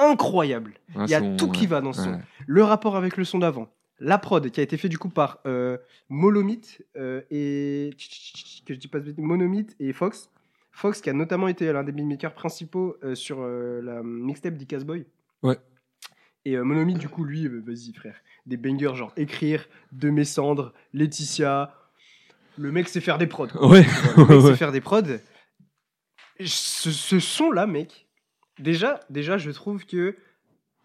Incroyable. Il y a son- tout qui va dans ce son. Le rapport avec le son d'avant. La prod qui a été fait du coup par euh, Molomite euh, et que je dis pas Monomite et Fox. Fox qui a notamment été l'un des beatmakers principaux euh, sur euh, la mixtape d'Icas Boy. Ouais. Et euh, Monomite du coup lui, euh, vas-y frère, des bangers genre écrire, De mes cendres, Laetitia. Le mec sait faire des prods. quoi. [laughs] Ouais, Le mec sait faire des prods. Ce, ce son-là, mec, déjà, déjà, je trouve que.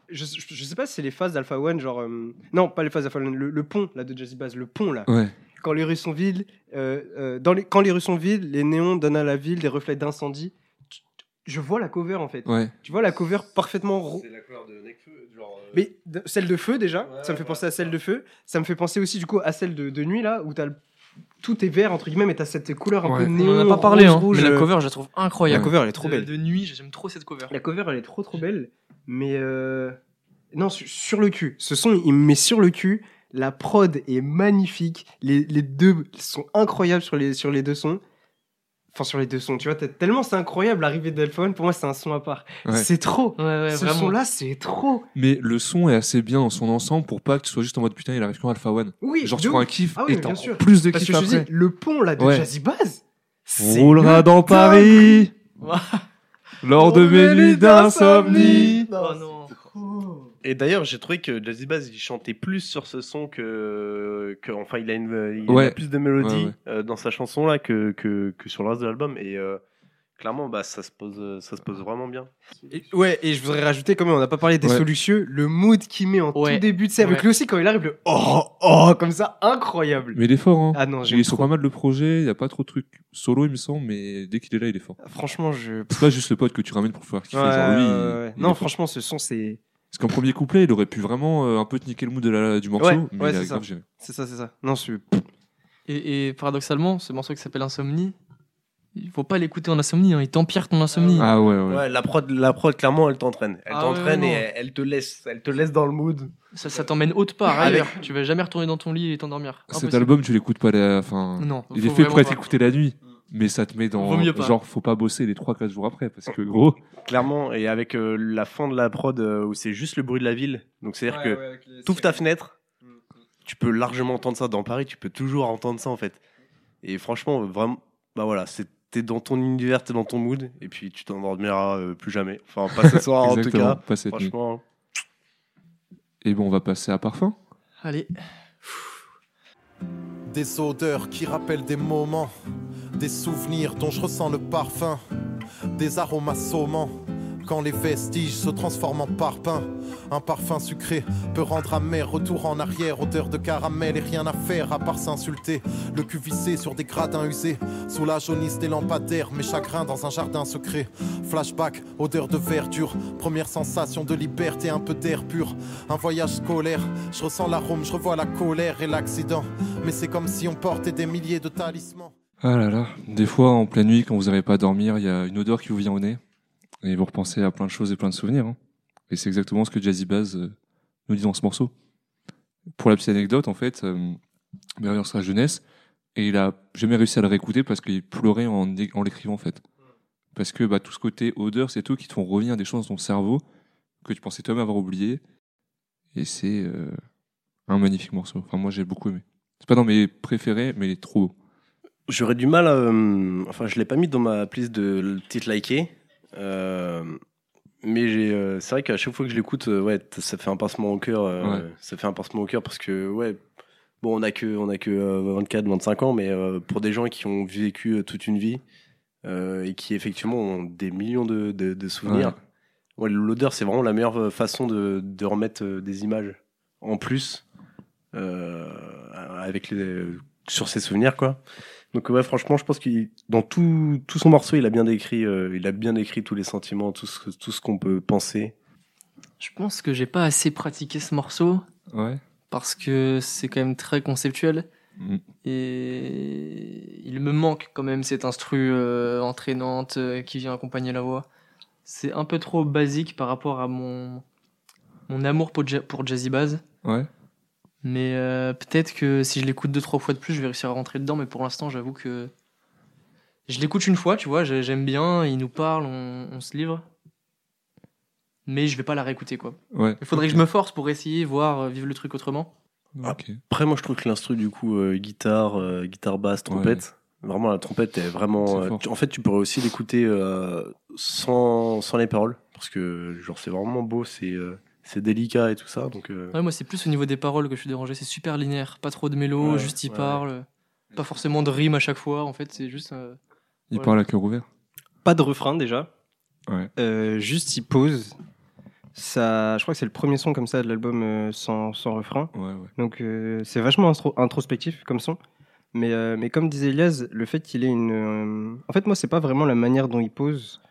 Je, je, je sais pas si c'est les phases d'Alpha One, genre. non, pas les phases d'Alpha One, le, le pont là, de Jazzy Bass, le pont là. Ouais. Quand les rues sont vides, euh, euh, dans les, quand les rues sont vides, les néons donnent à la ville des reflets d'incendie. Je vois la cover en fait. Ouais. Tu vois la cover parfaitement ro- C'est la couleur de Necfeu, genre. euh, Mais de- celle de feu déjà, Ouais, ça me fait ouais, penser à celle de feu. Ça me fait penser aussi du coup à celle de, de nuit là, où t'as le- tout est vert entre guillemets, mais t'as cette couleur un Ouais. peu On néon. en a pas parlé, hein, rouge, mais la cover, je la trouve La incroyable. cover elle est trop de, belle. de nuit, j'aime trop cette cover. La cover elle est trop trop belle, mais euh, non sur, sur le cul. Ce son il me met sur le cul. La prod est magnifique. Les, les deux sont incroyables sur les sur les deux sons. Enfin sur les deux sons, tu vois, tellement c'est incroyable l'arrivée d'Elphone. Pour moi c'est un son à part. Ouais. C'est trop. Ouais, ouais, Ce vraiment. son là c'est trop. Mais le son est assez bien dans son ensemble pour pas que tu sois juste en mode putain, il arrive quand Alpha One. Oui. Genre, de tu prends un kiff Ah oui, et t'as plus de kiff je te dis, après. le pont là de Ouais. Jazzy Bass. c'est Roulera le dans. Paris [laughs] lors de mes nuits d'insomnie. d'insomnie. Oh non. Et d'ailleurs, j'ai trouvé que Jazzy Bass il chantait plus sur ce son que, que enfin, il a une, il Ouais. a plus de mélodie Ouais, ouais. euh, dans sa chanson là que, que, que sur le reste de l'album. Et euh, clairement, bah, ça se pose, ça se pose vraiment bien. Et- ouais, et je voudrais rajouter quand même, on n'a pas parlé des Ouais. solucieux, le mood qu'il met en Ouais. tout début de scène, avec lui aussi quand il arrive, le oh, oh, comme ça, incroyable. Mais il est fort, hein. Ah non, il j'aime est sur trop. pas mal de projets, il y a pas trop de trucs solo, il me semble, mais dès qu'il est là, il est fort. Franchement, je. C'est pas juste le pote que tu ramènes pour faire kiffer, Ouais, genre lui. ouais, il- ouais. il Non, franchement, ce son, c'est. Parce qu'en premier couplet, il aurait pu vraiment euh, un peu te niquer le mood de la, du morceau, Ouais, mais ouais, il a c'est ça. grave géré. C'est ça, c'est ça. Non, c'est. Et, et paradoxalement, ce morceau qui s'appelle Insomnie, il faut pas l'écouter en insomnie, hein, il t'empire ton insomnie. Ah ouais, ouais. Ouais, la prod, la prod, clairement, elle t'entraîne. Elle Ah t'entraîne ouais, et non. elle, elle te laisse, elle te laisse dans le mood. Ça, ça t'emmène autre part Avec- ailleurs. Tu vas jamais retourner dans ton lit et t'endormir. Cet Impossible. album, tu l'écoutes pas, la... enfin, Non, il faut est fait pour être pas. écouté la nuit, mais ça te met dans, Vaut mieux pas. genre, faut pas bosser les 3-4 jours après, parce que gros, Clairement, et avec euh, la fin de la prod euh, où c'est juste le bruit de la ville. Donc c'est-à-dire que t'ouvres ta fenêtre, tu peux largement entendre ça dans Paris, tu peux toujours entendre ça en fait. Et franchement, vraiment, bah voilà, c'est t'es dans ton univers, t'es dans ton mood, et puis tu t'endormiras euh, plus jamais. Enfin, pas ce soir [laughs] en tout cas. pas cette nuit. Et bon, on va passer à Parfum. Allez. Des odeurs qui rappellent des moments, des souvenirs dont je ressens le parfum, des arômes assommants. Quand les vestiges se transforment en parpaing, un parfum sucré peut rendre amer. Retour en arrière, odeur de caramel et rien à faire à part s'insulter. Le cul vissé sur des gradins usés, sous la jaunisse des lampadaires, mes chagrins dans un jardin secret. Flashback, odeur de verdure, première sensation de liberté, un peu d'air pur. Un voyage scolaire, je ressens l'arôme, je revois la colère et l'accident. Mais c'est comme si on portait des milliers de talismans. Ah là là, des fois en pleine nuit, quand vous n'arrivez pas à dormir, il y a une odeur qui vous vient au nez. Et vous repensez à plein de choses et plein de souvenirs. hein. Et c'est exactement ce que Jazzy Baz euh, nous dit dans ce morceau. Pour la petite anecdote, en fait, euh, sur sa jeunesse et il a jamais réussi à le réécouter parce qu'il pleurait en, en l'écrivant, en fait. Parce que bah, tout ce côté odeur, c'est tout qui te font revenir des choses dans ton cerveau que tu pensais toi-même avoir oublié. Et c'est euh, un magnifique morceau. Enfin, moi, j'ai beaucoup aimé. C'est pas dans mes préférés, mais il est trop beau. J'aurais du mal à. euh, enfin, je l'ai pas mis dans ma playlist de titres likés. euh, mais euh, c'est vrai qu'à chaque fois que je l'écoute, ouais, ça fait un pincement au cœur. Ouais. Ça fait un pincement au cœur parce que, ouais, bon, on a que, on a que euh, 24, 25 ans, mais pour des gens qui ont vécu toute une vie et qui effectivement ont des millions de, de- de souvenirs, ouais, l'odeur, c'est vraiment la meilleure façon de, de remettre des images en plus avec les, sur ses souvenirs, quoi. Donc ouais, franchement, je pense qu'il dans tout, tout son morceau, il a bien décrit, euh, il a bien décrit tous les sentiments, tout ce, tout ce qu'on peut penser. Je pense que j'ai pas assez pratiqué ce morceau Ouais. parce que c'est quand même très conceptuel Mm. et il me manque quand même cette instru euh, entraînante euh, qui vient accompagner la voix. C'est un peu trop basique par rapport à mon mon amour pour, Ja- pour Jazzy Bass. Ouais. Mais euh, peut-être que si je l'écoute deux trois fois de plus, je vais réussir à rentrer dedans. Mais pour l'instant, j'avoue que je l'écoute une fois, tu vois, j'ai- j'aime bien, il nous parle, on, on se livre. Mais je vais pas la réécouter quoi. Ouais. Il faudrait que je me force pour essayer, voir, euh, vivre le truc autrement. Après, moi, je trouve que l'instru du coup, euh, guitare, euh, guitare basse, trompette, vraiment la trompette est vraiment. Euh, tu- en fait, tu pourrais aussi l'écouter euh, sans, sans les paroles, parce que genre c'est vraiment beau, c'est euh, c'est délicat et tout ça. Donc euh, Ouais, moi, c'est plus au niveau des paroles que je suis dérangé. C'est super linéaire, pas trop de mélo, Ouais, juste il ouais, parle. Pas forcément de rime à chaque fois, en fait, c'est juste. euh, Il Ouais. parle à cœur ouvert. Pas de refrain déjà. Ouais. Euh, juste il pose. Ça, je crois que c'est le premier son comme ça de l'album sans, sans refrain. Ouais, ouais. Donc euh, c'est vachement intro- introspectif comme son. Mais, euh, mais comme disait Elias, le fait qu'il ait une. euh, En fait, moi, c'est pas vraiment la manière dont il pose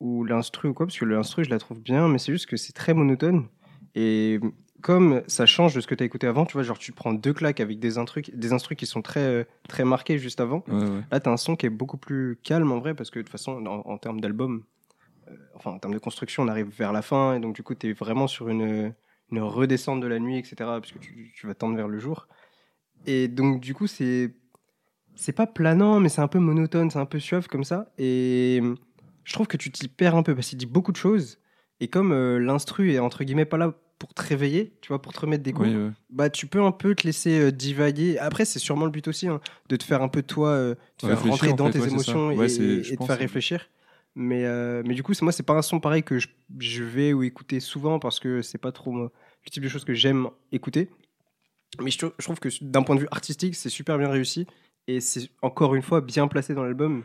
ou l'instru ou quoi, parce que l'instru, je la trouve bien, mais c'est juste que c'est très monotone. Et comme ça change de ce que tu as écouté avant, tu vois, genre tu prends deux claques avec des instrus, des instrus qui sont très, très marqués juste avant. Ouais, ouais. Là, tu as un son qui est beaucoup plus calme en vrai, parce que de toute façon, en, en termes d'album, euh, enfin en termes de construction, on arrive vers la fin, et donc du coup, tu es vraiment sur une, une redescente de la nuit, etc., parce que tu, tu vas tendre vers le jour. Et donc, du coup, c'est. C'est pas planant, mais c'est un peu monotone, c'est un peu suave comme ça. Et je trouve que tu t'y perds un peu parce qu'il dit beaucoup de choses. Et comme euh, l'instru est entre guillemets pas là pour te réveiller, tu vois, pour te remettre des coups, Oui, ouais. bah tu peux un peu te laisser euh, divaguer. Après, c'est sûrement le but aussi, hein, de te faire un peu toi, euh, te faire rentrer en dans fait, tes ouais, émotions et, et te faire réfléchir. Mais, euh, mais du coup, c'est moi, c'est pas un son pareil que je, je vais ou écouter souvent parce que c'est pas trop moi, le type de choses que j'aime écouter. Mais je trouve que d'un point de vue artistique, c'est super bien réussi et c'est encore une fois bien placé dans l'album.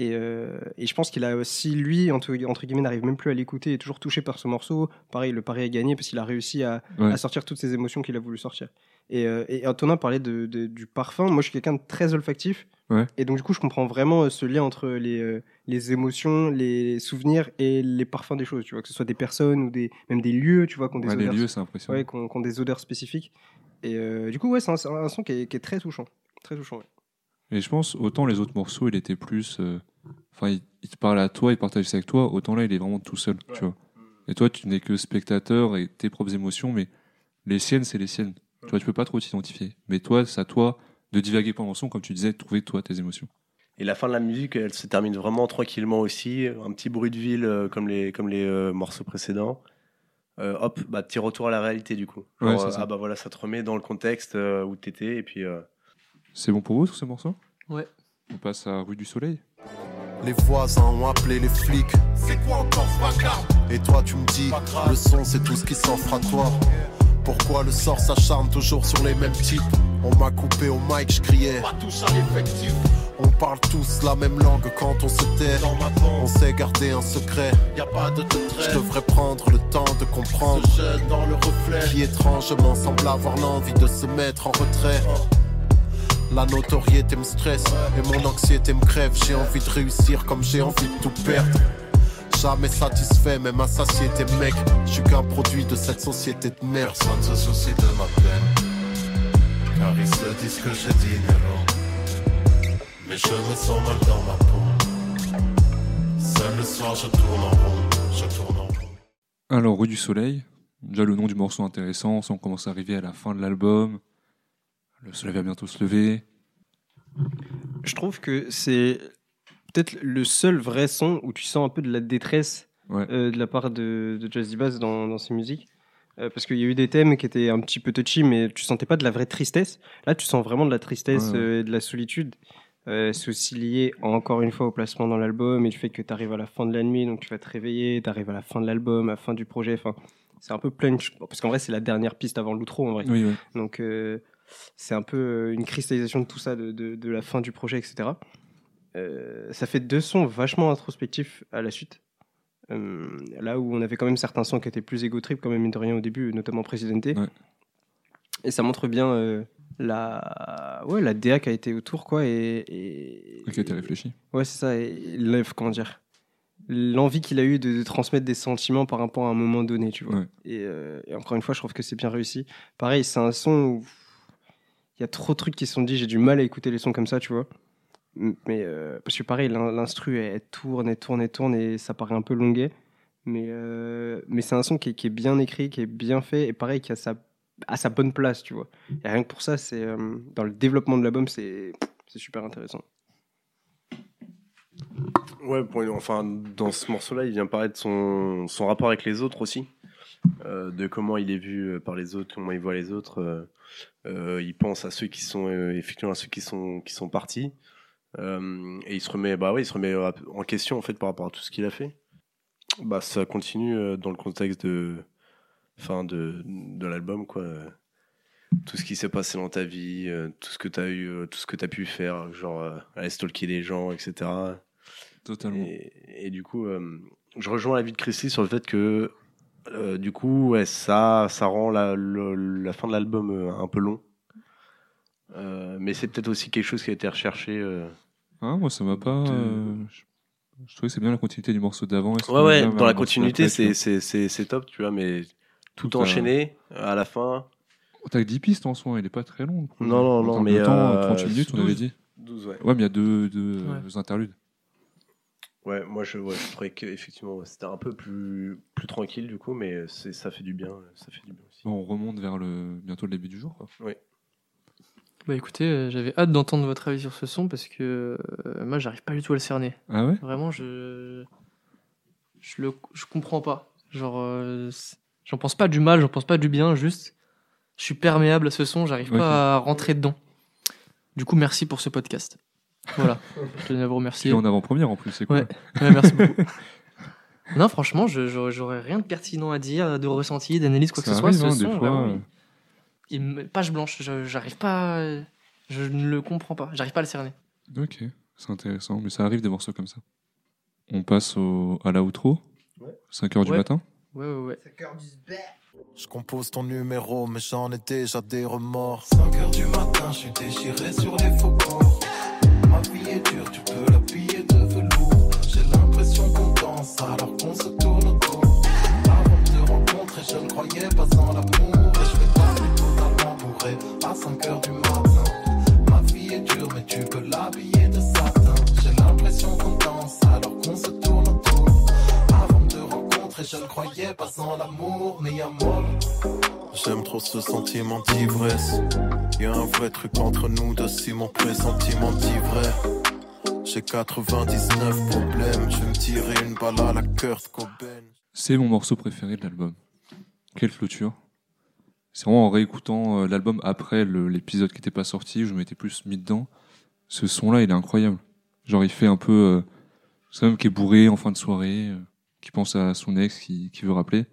Et, euh, et je pense qu'il a aussi, lui, entre, entre guillemets, n'arrive même plus à l'écouter, est toujours touché par ce morceau. Pareil, le pari est gagné parce qu'il a réussi à, Ouais. à sortir toutes ces émotions qu'il a voulu sortir. Et, euh, et Antonin parlait de, de- du parfum. Moi, je suis quelqu'un de très olfactif. Ouais. Et donc, du coup, je comprends vraiment euh, ce lien entre les, les émotions, les souvenirs et les parfums des choses. Tu vois, que ce soit des personnes ou des, même des lieux, tu vois, qui ont des Ouais, odeurs. lieux. Ouais, des odeurs spécifiques. Et euh, du coup, ouais, c'est un, son qui est, qui est très touchant. Très touchant, ouais. Et je pense, autant les autres morceaux, il était plus. euh, Enfin, il, il te parle à toi, il partage ça avec toi, autant là, il est vraiment tout seul, tu vois. Et toi, tu n'es que spectateur et tes propres émotions, mais les siennes, c'est les siennes. Tu vois, tu peux pas trop t'identifier. Mais toi, c'est à toi de divaguer pendant le son, comme tu disais, de trouver toi tes émotions. Et la fin de la musique, elle se termine vraiment tranquillement aussi. Un petit bruit de ville euh, comme les, comme les euh, morceaux précédents. Euh, hop, bah, petit retour à la réalité du coup. Genre, Ouais, c'est ça. ah bah voilà, ça te remet dans le contexte euh, où t'étais et puis. euh, C'est bon pour vous, tous ces morceaux Ouais. On passe à Rue du Soleil. Les voisins ont appelé les flics. C'est quoi encore ce Et toi, tu me dis, le son, c'est tout ce qui s'offre à toi. Pourquoi le sort s'acharne toujours sur les mêmes types? On m'a coupé au mic, je criais. Pas tous à l'effectif On parle tous la même langue quand on se tait. On sait garder un secret. Y a pas de Je devrais prendre le temps de comprendre. Jette dans le reflet. Qui étrangement semble avoir l'envie de se mettre en retrait. La notoriété me stresse et mon anxiété me crève. J'ai envie de réussir comme j'ai envie de tout perdre. Jamais satisfait, même à satiété, mec. Je suis qu'un produit de cette société de merde. Personne se soucie de ma peine. Car ils se disent que j'ai d'inhérent. Mais je me sens mal dans ma peau. Seul le soir, je tourne en rond. Je tourne en rond. Alors, Rue du Soleil, déjà le nom du morceau intéressant, on commence à arriver à la fin de l'album. Le soleil va bientôt se lever. Je trouve que c'est peut-être le seul vrai son où tu sens un peu de la détresse Ouais. euh, de la part de, de Jazzy Bass dans, dans ses musiques. Euh, parce qu'il y a eu des thèmes qui étaient un petit peu touchy, mais tu sentais pas de la vraie tristesse. Là, tu sens vraiment de la tristesse Ouais, euh, et de la solitude. Euh, c'est aussi lié, encore une fois, au placement dans l'album et du fait que tu arrives à la fin de la nuit, donc tu vas te réveiller, tu arrives à la fin de l'album, à la fin du projet. Enfin, c'est un peu plein de Parce qu'en vrai, c'est la dernière piste avant l'outro, en vrai. Oui. Donc, euh, c'est un peu euh, une cristallisation de tout ça, de, de- de la fin du projet, etc. Euh, ça fait deux sons vachement introspectifs à la suite. Euh, là où on avait quand même certains sons qui étaient plus égo trip, quand même, mine de rien, au début, notamment Presidente. Ouais. Et ça montre bien euh, la, ouais, la DA qui a été autour, quoi. Et, et- Qui a été réfléchi. Ouais, c'est ça. Et l'œuvre, comment dire L'envie qu'il a eu de, de transmettre des sentiments par rapport à un moment donné, tu vois. Ouais. Et, et encore une fois, je trouve que c'est bien réussi. Pareil, c'est un son où il y a trop de trucs qui se sont dit, j'ai du mal à écouter les sons comme ça, tu vois. Mais euh, parce que pareil, l'in- l'instru, elle, tourne, elle tourne, elle tourne, et ça paraît un peu longuet. Mais, euh, mais c'est un son qui est, bien écrit, qui est bien fait, et pareil, qui a sa, bonne place, tu vois. Et rien que pour ça, c'est euh, dans le développement de l'album, c'est super intéressant. Ouais, enfin, dans ce morceau-là, il vient paraître son, son rapport avec les autres aussi. De comment il est vu par les autres, comment il voit les autres. Euh, il pense à ceux qui sont, euh, effectivement, à ceux qui sont, qui sont partis. Euh, et il se remet, bah ouais, il se remet en question, en fait, par rapport à tout ce qu'il a fait. Bah, ça continue dans le contexte de, fin de, de l'album, quoi. Tout ce qui s'est passé dans ta vie, euh, tout ce que tu as eu, euh, tout ce que tu as pu faire, genre euh, aller stalker des gens, etc. Totalement. Et, et du coup, je rejoins l'avis de Christy sur le fait que, euh, du coup, ouais, ça, ça rend la, le- la fin de l'album euh, un peu long. Euh, mais c'est peut-être aussi quelque chose qui a été recherché. euh. Ah, moi, ça m'a pas. De- euh, je, je trouvais que c'est bien la continuité du morceau d'avant. et ça Ouais, ouais, bien dans la le morceau continuité, d'après, tu c'est- vois. c'est c'est- c'est top, tu vois, mais tout Tout à- enchaîné à la fin. Oh, T'as que 10 pistes en soi, il est pas très long. le projet. Non, non, En non, termes mais, temps, euh, 38 minutes, on avait 12, dit. 12, ouais. Ouais, mais il y a deux, deux Ouais. interludes. Ouais, moi je, ouais, je trouvais qu'effectivement ouais, c'était un peu plus, plus tranquille du coup, mais c'est- ça fait du bien. Ça fait du bien aussi. Bon, on remonte vers le bientôt le début du jour. Quoi. Bah écoutez, euh, j'avais hâte d'entendre votre avis sur ce son parce que euh, moi j'arrive pas du tout à le cerner. Ah ouais? Vraiment, je je le je comprends pas. Genre, euh, j'en pense pas du mal, j'en pense pas du bien, juste je suis perméable à ce son, j'arrive pas à rentrer dedans. Du coup, merci pour ce podcast. Voilà, je tenais à vous remercier. Et en avant-première en plus, c'est cool. Ouais, ouais, merci beaucoup. [laughs] Non, franchement, je- j'aurais rien de pertinent à dire, de ressenti, d'analyse, quoi que ce soit. arrive, Ce hein, son, des fois, vraiment, il- il me- page blanche, je- j'arrive pas, à- je ne le comprends pas, j'arrive pas à le cerner. Ok, c'est intéressant, mais ça arrive des morceaux comme ça. On passe au, à la outro, 5h du Ouais. matin. Ouais, ouais, ouais. Je compose ton numéro, mais j'en ai déjà des remords. 5 heures du matin, je suis déchiré sur les faubourgs. Est dure, tu peux l'appuyer de velours. J'ai l'impression qu'on danse alors qu'on se tourne autour. Avant de rencontrer, je ne croyais pas en l'amour. Et je fais pas totalement bourré à 5 heures du matin. Ma vie est dure, mais tu peux l'habiller de satin. J'ai l'impression qu'on danse alors qu'on se tourne autour. Avant de rencontrer, je ne croyais pas en l'amour ni amour. J'aime trop ce sentiment d'ivresse. Y a un vrai truc entre nous deux, si mon pressentiment dit vrai. J'ai 99 problèmes, je me tirer une balle à la Kurt Cobain. C'est mon morceau préféré de l'album. Quelle clôture. C'est vraiment en réécoutant euh, l'album après l'épisode qui n'était pas sorti, où je m'étais plus mis dedans. Ce son-là, il est incroyable. Genre, il fait un peu. Euh, c'est homme qui est bourré en fin de soirée, euh, qui pense à son ex, qui, qui veut rappeler.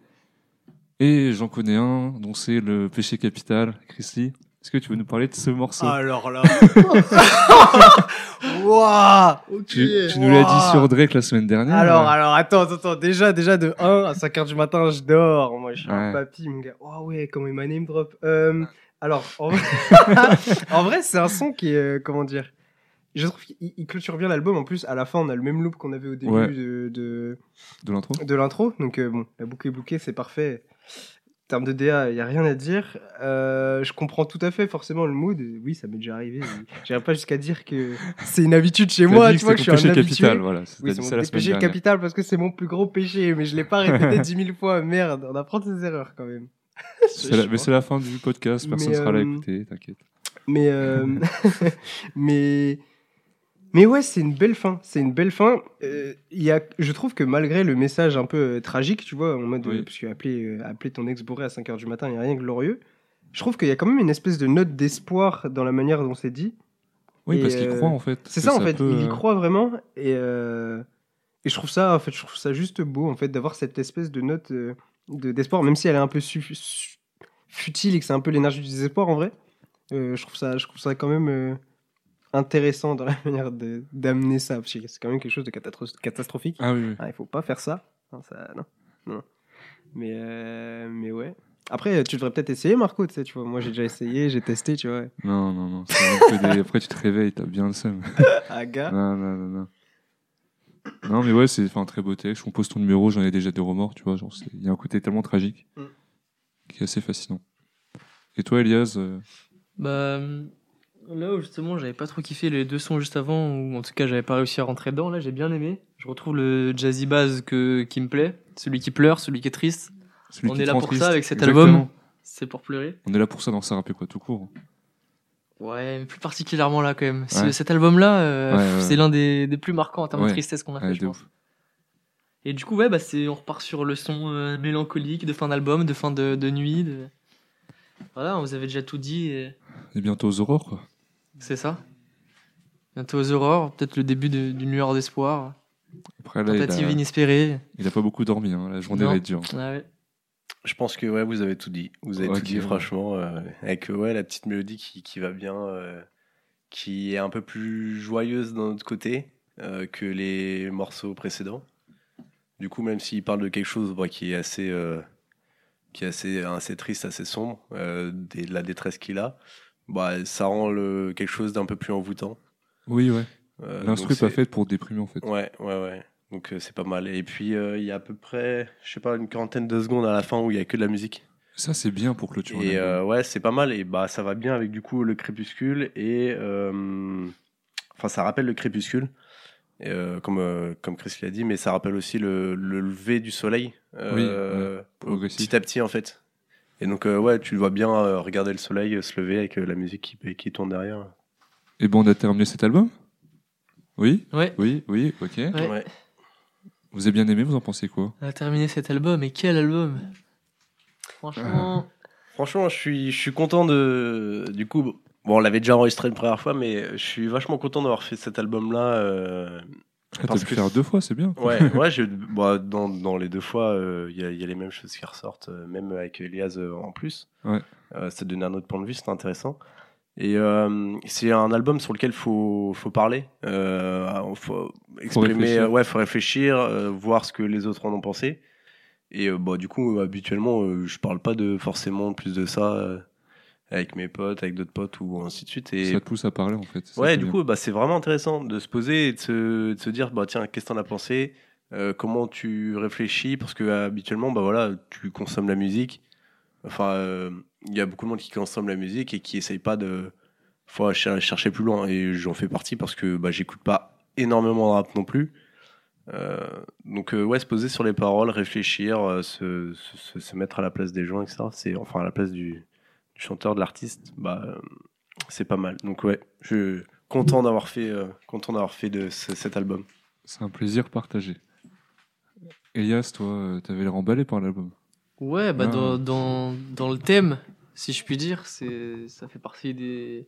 Et j'en connais un, dont c'est le péché capital, Chris Lee. Est-ce que tu veux nous parler de ce morceau? Alors là. [laughs] Waouh Ok. tu, tu nous l'as dit sur Drake la semaine dernière. Alors, alors, attends, attends, attends. Déjà, déjà, de 1 à 5h du matin, je dors. Moi, je suis un papy, mon gars. Oh ouais, comment il m'a name drop. Euh, alors, en vrai, [laughs] en vrai, c'est un son qui est, euh, comment dire, je trouve qu'il il clôture bien l'album. En plus, à la fin, on a le même loop qu'on avait au début Ouais. de, de, de l'intro de l'intro. Donc, euh, bon, la boucle est bouquée, c'est parfait. En termes de DA, il n'y a rien à dire. Euh, je comprends tout à fait forcément le mood. Oui, ça m'est déjà arrivé. [laughs] J'irai pas jusqu'à dire que c'est une habitude chez moi. Tu vois que je suis un habitué. capital, voilà. Oui, c'est mon péché capital parce que c'est mon plus gros péché. Mais je l'ai pas répété [laughs] dix mille fois. Merde, on apprend ses erreurs quand même. [laughs] La- mais c'est la fin du podcast, personne Mais, sera là à euh, écouter, t'inquiète. Mais, euh, mais, mais ouais, c'est une belle fin. C'est une belle fin. Euh, y a, je trouve que malgré le message un peu euh, tragique, tu vois, en mode, Oui. euh, parce que appeler, euh, appeler ton ex bourré à 5h du matin, il n'y a rien de glorieux. Je trouve qu'il y a quand même une espèce de note d'espoir dans la manière dont c'est dit. Oui, Et, parce qu'il croit en fait. C'est ça, en fait, peut, il y croit vraiment. Et, et je trouve ça, en fait, je trouve ça juste beau, en fait, d'avoir cette espèce de note de- d'espoir, même si elle est un peu futile et que c'est un peu l'énergie du désespoir, en vrai. Je, trouve ça, je trouve ça quand même intéressant dans la [laughs] manière de- d'amener ça, parce que c'est quand même quelque chose de catastro- catastrophique. Ah oui, oui. il faut pas faire ça. Non, ça, non. non. Mais, euh, mais ouais. Après, tu devrais peut-être essayer, Marco, tu sais, tu vois. Moi, j'ai déjà essayé, j'ai testé, tu vois. Non, non, non. des- Après, tu te réveilles, t'as bien le seum. [laughs] Ah, gars. Non, non, non, non. Non, mais ouais, c'est enfin, un très beau texte. Je compose ton numéro, j'en ai déjà des remords, tu vois. Il y a un côté tellement tragique Mm. qui est assez fascinant. Et toi, Elias euh, Bah, là où justement j'avais pas trop kiffé les deux sons juste avant, ou en tout cas j'avais pas réussi à rentrer dedans, là j'ai bien aimé. Je retrouve le jazzy bass que, qui me plaît, celui qui pleure, celui qui est triste. celui On est là pour triste ça avec cet Exactement. album, c'est pour pleurer. On est là pour ça dans ça rapper quoi, tout court. Ouais, mais plus particulièrement là quand même. Ouais. Cet album-là, euh, Ouais, ouais, c'est l'un des, des plus marquants en termes de tristesse qu'on a fait, je pense. ouf. Et du coup, ouais, bah, on repart sur le son euh, mélancolique de fin d'album, de fin de, de nuit. de- Voilà, on vous avait déjà tout dit. et Et bientôt aux aurores, quoi. C'est ça? Bientôt aux aurores, peut-être le début d'une lueur d'espoir. Après, là, il Tentative a, inespérée. il a pas beaucoup dormi, hein. la journée Non. va être dure. Ah ouais. Je pense que ouais, vous avez tout dit. Vous avez tout dit, franchement. euh, avec ouais, la petite mélodie qui, qui va bien, euh, qui est un peu plus joyeuse d'un autre côté euh, que les morceaux précédents. Du coup, même s'il parle de quelque chose bah, qui est assez, euh, qui est assez, assez triste, assez sombre, euh, de la détresse qu'il a, bah, ça rend le, quelque chose d'un peu plus envoûtant. Oui, ouais. Euh, L'instru donc est pas faite pour déprimer en fait. Ouais, ouais, ouais. Donc euh, c'est pas mal. Et puis euh, il y a à peu près, je sais pas, une quarantaine de secondes à la fin où il y a que de la musique. Ça, c'est bien pour clôturer. Et euh, ouais, c'est pas mal. Et bah ça va bien avec du coup le crépuscule et enfin ça rappelle le crépuscule. Et, comme comme Chris l'a dit, mais ça rappelle aussi le, le lever du soleil progressif. petit à petit en fait. Et donc euh, ouais, tu vois bien euh, regarder le soleil euh, se lever avec euh, la musique qui, qui tourne derrière. Et ben, on a terminé cet album? Oui? Ouais. Oui, oui, ok. Ouais. Ouais. Vous avez bien aimé, vous en pensez quoi? On a terminé cet album, et quel album? Ah. Franchement, Franchement, je suis, je suis content de. Du coup, bon, on l'avait déjà enregistré une première fois, mais je suis vachement content d'avoir fait cet album-là. Euh, Ah, T'as pu que faire deux fois, c'est bien. Ouais, [laughs] ouais je, bah, dans, dans les deux fois, euh, il y, a, il y a les mêmes choses qui ressortent, euh, même avec Elias euh, en plus. Ouais. Euh, ça donne un autre point de vue, c'est intéressant. Et euh, c'est un album sur lequel faut faut parler, euh, faut exprimer, euh, ouais, faut réfléchir, euh, voir ce que les autres en ont pensé. Et euh, bah du coup, habituellement, euh, je parle pas de forcément plus de ça euh, avec mes potes, avec d'autres potes ou ainsi de suite. Et Ça te pousse à parler en fait. ça Ouais, du bien. coup, bah, c'est vraiment intéressant de se poser et de se, de se dire, bah, tiens, qu'est-ce que t'en as pensé? Euh, Comment tu réfléchis? Parce que habituellement, bah, voilà, tu consommes la musique. Enfin, euh, il y a beaucoup de monde qui consomme la musique et qui essaye pas de faut cher- chercher plus loin. Et j'en fais partie parce que bah, j'écoute pas énormément de rap non plus. Euh, donc, euh, ouais, se poser sur les paroles, réfléchir, euh, se, se, se mettre à la place des gens, etc. C'est, enfin, à la place du, du chanteur, de l'artiste, bah, c'est pas mal. Donc, ouais, je suis content d'avoir fait, euh, content d'avoir fait de ce- cet album. C'est un plaisir partagé. Elias, toi, euh, t'avais l'air emballé par l'album. ouais, bah, Ah. dans, dans, dans le thème, si je puis dire, c'est, ça fait partie des,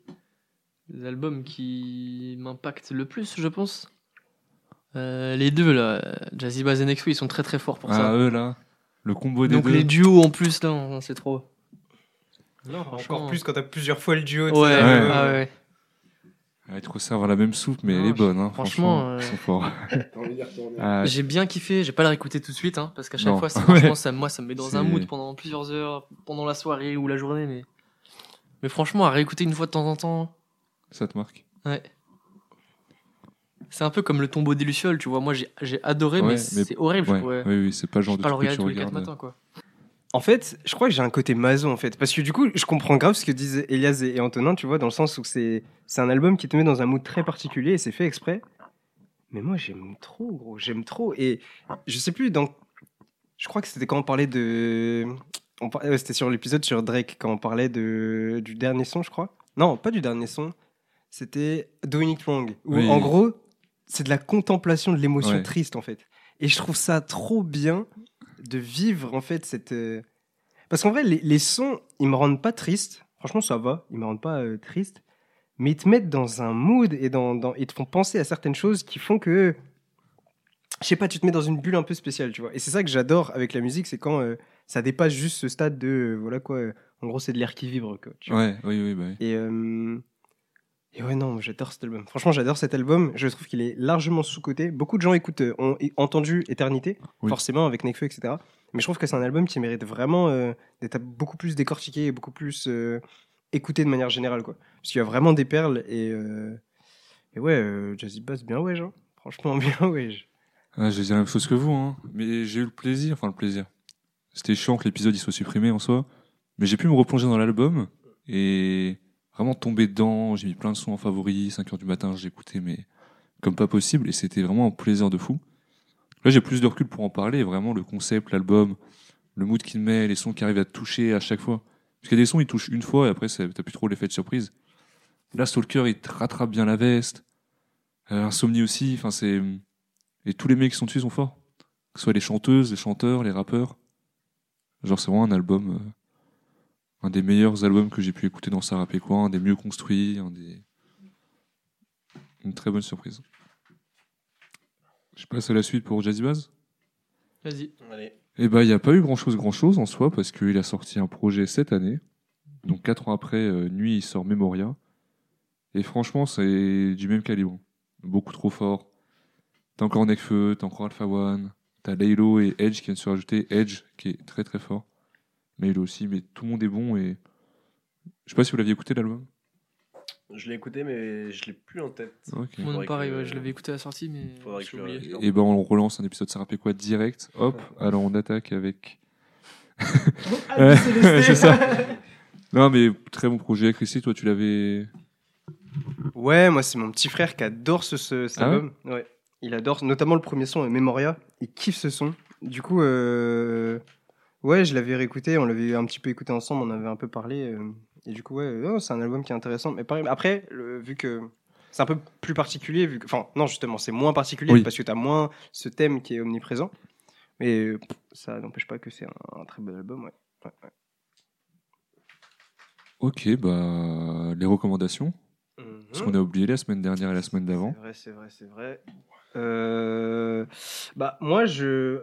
des albums qui m'impactent le plus, je pense. Euh, les deux, là, Jazzy Bass et ils sont très très forts pour ah, ça. eux là, le combo des Donc deux. les duos en plus, là, on- c'est trop. Non, Encore plus quand t'as plusieurs fois le duo. Ouais, sais, ouais, euh, ah ouais. Ouais, ils te resservent la même soupe, mais Non, elle est bonne. Hein, franchement, franchement, ils euh, sont forts. [laughs] Ah, J'ai bien kiffé, j'ai pas le réécouter tout de suite, hein, parce qu'à chaque Non. fois, [laughs] Ouais. franchement, ça, moi, ça me met dans un mood pendant plusieurs heures, pendant la soirée ou la journée, mais, mais franchement, à réécouter une fois de temps en temps, ça te marque? ouais. C'est un peu comme le tombeau des Lucioles, tu vois. Moi, j'ai adoré, Ouais, mais c'est horrible. ouais, je pourrais Oui, oui, c'est pas le genre je de peux pas le truc que regarder tu tous les quatre regardes. matins, quoi. En fait, je crois que j'ai un côté maso en fait. Parce que du coup, je comprends grave ce que disent Elias et Antonin, tu vois, dans le sens où c'est un album qui te met dans un mood très particulier et c'est fait exprès. Mais moi, j'aime trop, gros. J'aime trop. Et je sais plus, dans. Je crois que c'était quand on parlait de. on par- ouais, C'était sur l'épisode sur Drake, quand on parlait de... du dernier son, je crois. Non, pas du dernier son. C'était Doing It Wrong. Où Oui. en gros, c'est de la contemplation de l'émotion Ouais. triste, en fait. Et je trouve ça trop bien de vivre, en fait, cette. euh, Parce qu'en vrai, les, les sons, ils me rendent pas triste. Franchement, ça va. Ils me rendent pas euh, triste. Mais ils te mettent dans un mood et dans, dans- ils te font penser à certaines choses qui font que. Je sais pas, tu te mets dans une bulle un peu spéciale, tu vois. Et c'est ça que j'adore avec la musique, c'est quand euh, ça dépasse juste ce stade de. euh, voilà quoi. en gros, c'est de l'air qui vibre, quoi. tu vois. Ouais, oui, oui, bah oui. Et, et ouais, non, j'adore cet album. Franchement, j'adore cet album. Je trouve qu'il est largement sous-coté. Beaucoup de gens écoutent, euh, ont entendu Éternité, Oui. forcément, avec Nekfeu, etc. Mais je trouve que c'est un album qui mérite vraiment euh, d'être beaucoup plus décortiqué et beaucoup plus euh, écouté de manière générale, quoi. Parce qu'il y a vraiment des perles et, euh, et ouais, Jazzy Bass, bien [laughs] ouais, genre. Franchement, bien ouais. Ah, je vais dire la même chose que vous, hein. mais j'ai eu le plaisir, enfin le plaisir. C'était chiant que l'épisode il soit supprimé en soi, mais j'ai pu me replonger dans l'album et vraiment tomber dedans. J'ai mis plein de sons en favori, 5 heures du matin, écouté, mais comme pas possible, et c'était vraiment un plaisir de fou. Là, j'ai plus de recul pour en parler, vraiment le concept, l'album, le mood qu'il met, les sons qui arrivent à te toucher à chaque fois. Parce qu'il y a des sons, ils touchent une fois et après, t'as plus trop l'effet de surprise. Là, Stalker, il te rattrape bien la veste. Euh, Insomnie aussi, enfin c'est. Et tous les mecs qui sont dessus sont forts. Que ce soit les chanteuses, les chanteurs, les rappeurs. Genre, c'est vraiment un album. euh, un des meilleurs albums que j'ai pu écouter dans Sarah Pécoin, un des mieux construits, un des. Une très bonne surprise. Je passe à la suite pour Jazzy Bass. Vas-y. Allez. Eh ben, il n'y a pas eu grand-chose, grand-chose en soi, parce qu'il a sorti un projet cette année. Donc, quatre ans après, euh, Nuit, il sort Memoria. Et franchement, c'est du même calibre. Beaucoup trop fort. T'as encore Nekfeu, t'as encore Alpha One, t'as Laylo et Edge qui viennent se rajouter. Edge, qui est très très fort. Laylo aussi, mais tout le monde est bon et. Je sais pas si vous l'aviez écouté l'album. Je l'ai écouté, mais je l'ai plus en tête. Ok. Moi, Faudrait pareil, que- ouais, je l'avais écouté à la sortie, mais je oublié. Et ben on relance un épisode ça rappelle quoi direct. Hop, alors on attaque avec. [laughs] Ouais, c'est ça. [laughs] Non mais très bon projet. Chrissy, toi tu l'avais. Ouais, moi c'est mon petit frère qui adore ce, ce- cet Ah album. Ouais. Il adore notamment le premier son, Memoria. Il kiffe ce son. Du coup, euh, ouais, je l'avais réécouté, on l'avait un petit peu écouté ensemble, on avait un peu parlé. euh, et du coup, ouais, non, c'est un album qui est intéressant. Mais pareil, après, le- vu que c'est un peu plus particulier, vu que, enfin, non, justement, c'est moins particulier Oui. parce que tu as moins ce thème qui est omniprésent. Mais euh, pff, ça n'empêche pas que c'est un, un très bon album, ouais. Ok, bah les recommandations. Parce qu'on a oublié la semaine dernière et la semaine d'avant. C'est vrai, c'est vrai, c'est vrai. Euh, Bah, moi, je...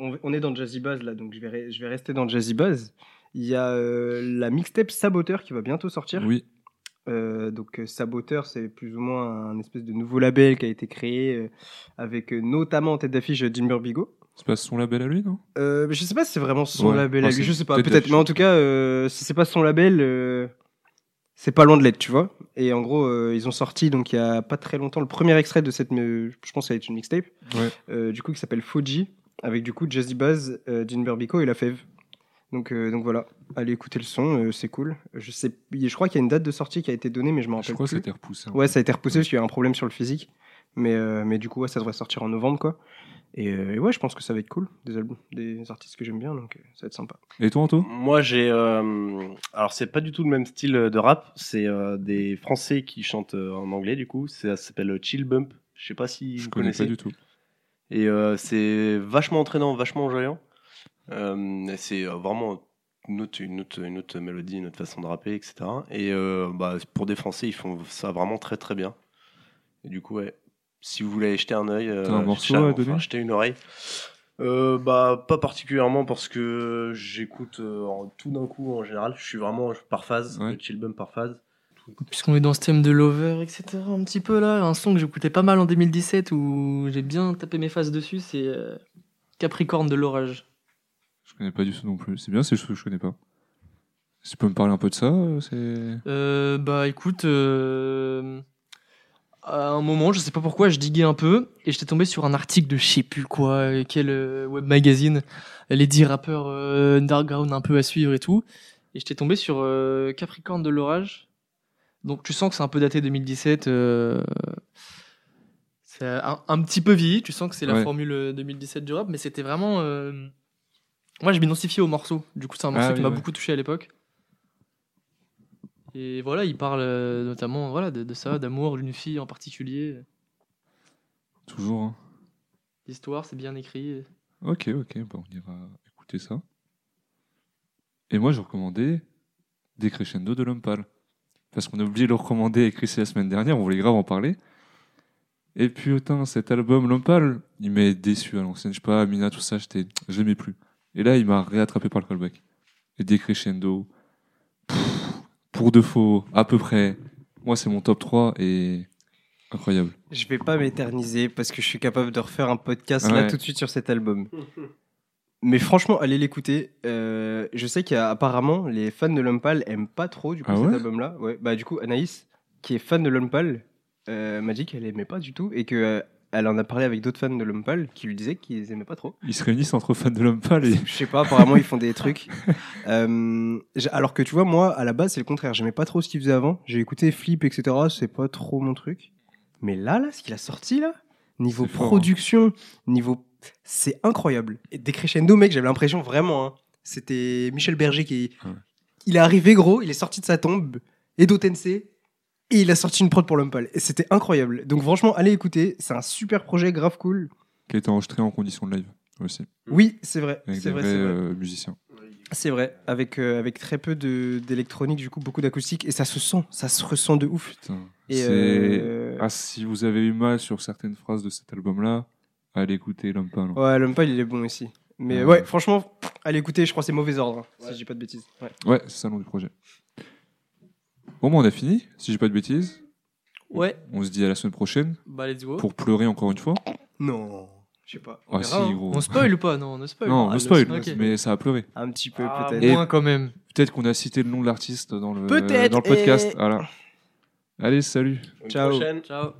on, on est dans Jazzy Buzz là, donc je vais, re- je vais rester dans Jazzy Buzz. Il y a euh, la mixtape Saboteur qui va bientôt sortir. Oui, Euh, donc, Saboteur, c'est plus ou moins un espèce de nouveau label qui a été créé avec notamment en tête d'affiche euh, Jimber Bigo. c'est pas son label à lui, non? Je sais pas si c'est vraiment son Ouais. label à Enfin, lui, c'est je sais pas, peut-être. Mais en tout cas, si c'est pas son label, c'est pas loin de l'être, tu vois. Et en gros, euh, ils ont sorti donc il y a pas très longtemps le premier extrait de cette, euh, je pense que ça va être une mixtape, Ouais. euh, du coup qui s'appelle Foji, avec du coup Jazzy Buzz, euh, Jin Berbico et La Fève. Donc, donc voilà, allez écouter le son, c'est cool. Je sais, je crois qu'il y a une date de sortie qui a été donnée, mais je m'en Je rappelle crois que ça a été repoussé. hein. Ouais, ça a été repoussé parce qu'il y a un problème sur le physique. Mais, mais du coup, ouais, ça devrait sortir en novembre, quoi. Et, euh, et ouais, je pense que ça va être cool. Des albums, des artistes que j'aime bien, donc euh, ça va être sympa. Et toi, Anto? Moi, j'ai. euh, Alors, c'est pas du tout le même style de rap. C'est euh, des Français qui chantent euh, en anglais, du coup. Ça s'appelle Chill Bump. Je sais pas si Je vous connais connaissez. pas du tout. Et euh, c'est vachement entraînant, vachement enjoyant. Euh, et c'est euh, vraiment une autre, une, autre, une autre mélodie, une autre façon de rapper, etc. Et euh, bah, pour des Français, ils font ça vraiment très très bien. Et du coup, ouais, si vous voulez jeter un œil, euh, un morceau jeter- enfin, une oreille. Euh, bah pas particulièrement parce que j'écoute euh, tout d'un coup en général. Je suis vraiment par phase, Ouais. le chill bump par phase. Puisqu'on est dans ce thème de Lover, etc., un petit peu là, un son que j'écoutais pas mal en 2017 où j'ai bien tapé mes faces dessus, c'est euh, Capricorne de l'orage. Je connais pas du tout non plus. C'est bien, c'est ce que je connais pas. Si tu peux me parler un peu de ça, euh, c'est. Euh, bah écoute, euh, à un moment, je sais pas pourquoi, je diguais un peu et j'étais tombé sur un article de je sais plus quoi, euh, quel euh, web magazine, les 10 rappeurs euh, underground un peu à suivre et tout. Et j'étais tombé sur euh, Capricorne de l'orage. Donc tu sens que c'est un peu daté 2017. euh, c'est un, un petit peu vieilli, tu sens que c'est la Ouais. formule euh, 2017 du rap, mais c'était vraiment. euh, Moi, je m'identifiais au morceau. Du coup, c'est un morceau Ah qui oui, m'a ouais. beaucoup touché à l'époque. Et voilà, il parle euh, notamment voilà, de, de ça, d'amour d'une fille en particulier. Toujours. hein. L'histoire, c'est bien écrit. Ok, ok, bah, on ira écouter ça. Et moi, je recommandais Decrescendo de Lompal. Parce qu'on a oublié de le recommander et Chris la semaine dernière, on voulait grave en parler. Et putain, cet album Lompal, il m'a déçu à l'ancienne. Je sais pas, Mina, tout ça, j'étais, je l'aimais plus. Et là, il m'a réattrapé par le callback. Et Decrescendo, pff, pour de faux, à peu près. Moi, c'est mon top 3 et incroyable. Je vais pas m'éterniser parce que je suis capable de refaire un podcast là tout de suite sur cet album. Mais franchement, allez l'écouter. Euh, je sais qu'apparemment, les fans de Lumpal aiment pas trop du coup Ah cet ouais album-là. Ouais. Bah du coup, Anaïs, qui est fan de Lumpal, euh, m'a dit qu'elle aimait pas du tout et que euh, elle en a parlé avec d'autres fans de Lumpal qui lui disaient qu'ils aimaient pas trop. Ils se réunissent entre fans de Lompal et. Je sais pas, apparemment ils font des [laughs] trucs. Euh, alors que tu vois, moi, à la base, c'est le contraire. J'aimais pas trop ce qu'il faisait avant. J'ai écouté Flip, etc. C'est pas trop mon truc. Mais là, là, ce qu'il a sorti là, niveau fort, hein. production, niveau, c'est incroyable. Et Decrescendo, mec, j'avais l'impression vraiment. hein, C'était Michel Berger qui, Ouais. il est arrivé gros, il est sorti de sa tombe, Edo Tensei, et il a sorti une prod pour Lumpal. Et c'était incroyable. Donc franchement, allez écouter. C'est un super projet, grave cool. qui a été enregistré en condition de live aussi, Oui, c'est vrai. avec C'est des vrai, vrais c'est vrai. euh, musiciens. C'est vrai, avec, euh, avec très peu de- d'électronique, du coup, beaucoup d'acoustique, et ça se sent, ça se ressent de ouf. Putain. Et euh, Ah, si vous avez eu mal sur certaines phrases de cet album-là, allez écouter Lompal. Ouais, Lumpal, il est bon aussi. Mais Ouais. ouais, franchement, allez écouter, je crois que c'est mauvais ordre, hein, si je dis pas de bêtises. Ouais. Ouais, c'est ça le nom du projet. Bon, bah, on a fini, si j'ai pas de bêtises. Ouais, On se dit à la semaine prochaine bah let's go. pour pleurer encore une fois. Non, je sais pas. on Ah, verra, si, hein. gros. On spoil ou pas? Non, on ne spoil. Non, Ah, on le spoil, mais ça a pleuré. Un petit peu, Ah, peut-être. Et- moins quand même. Peut-être qu'on a cité le nom de l'artiste dans le, Peut-être, dans le podcast. et- Voilà. Allez, salut Une Ciao. prochaine. Ciao.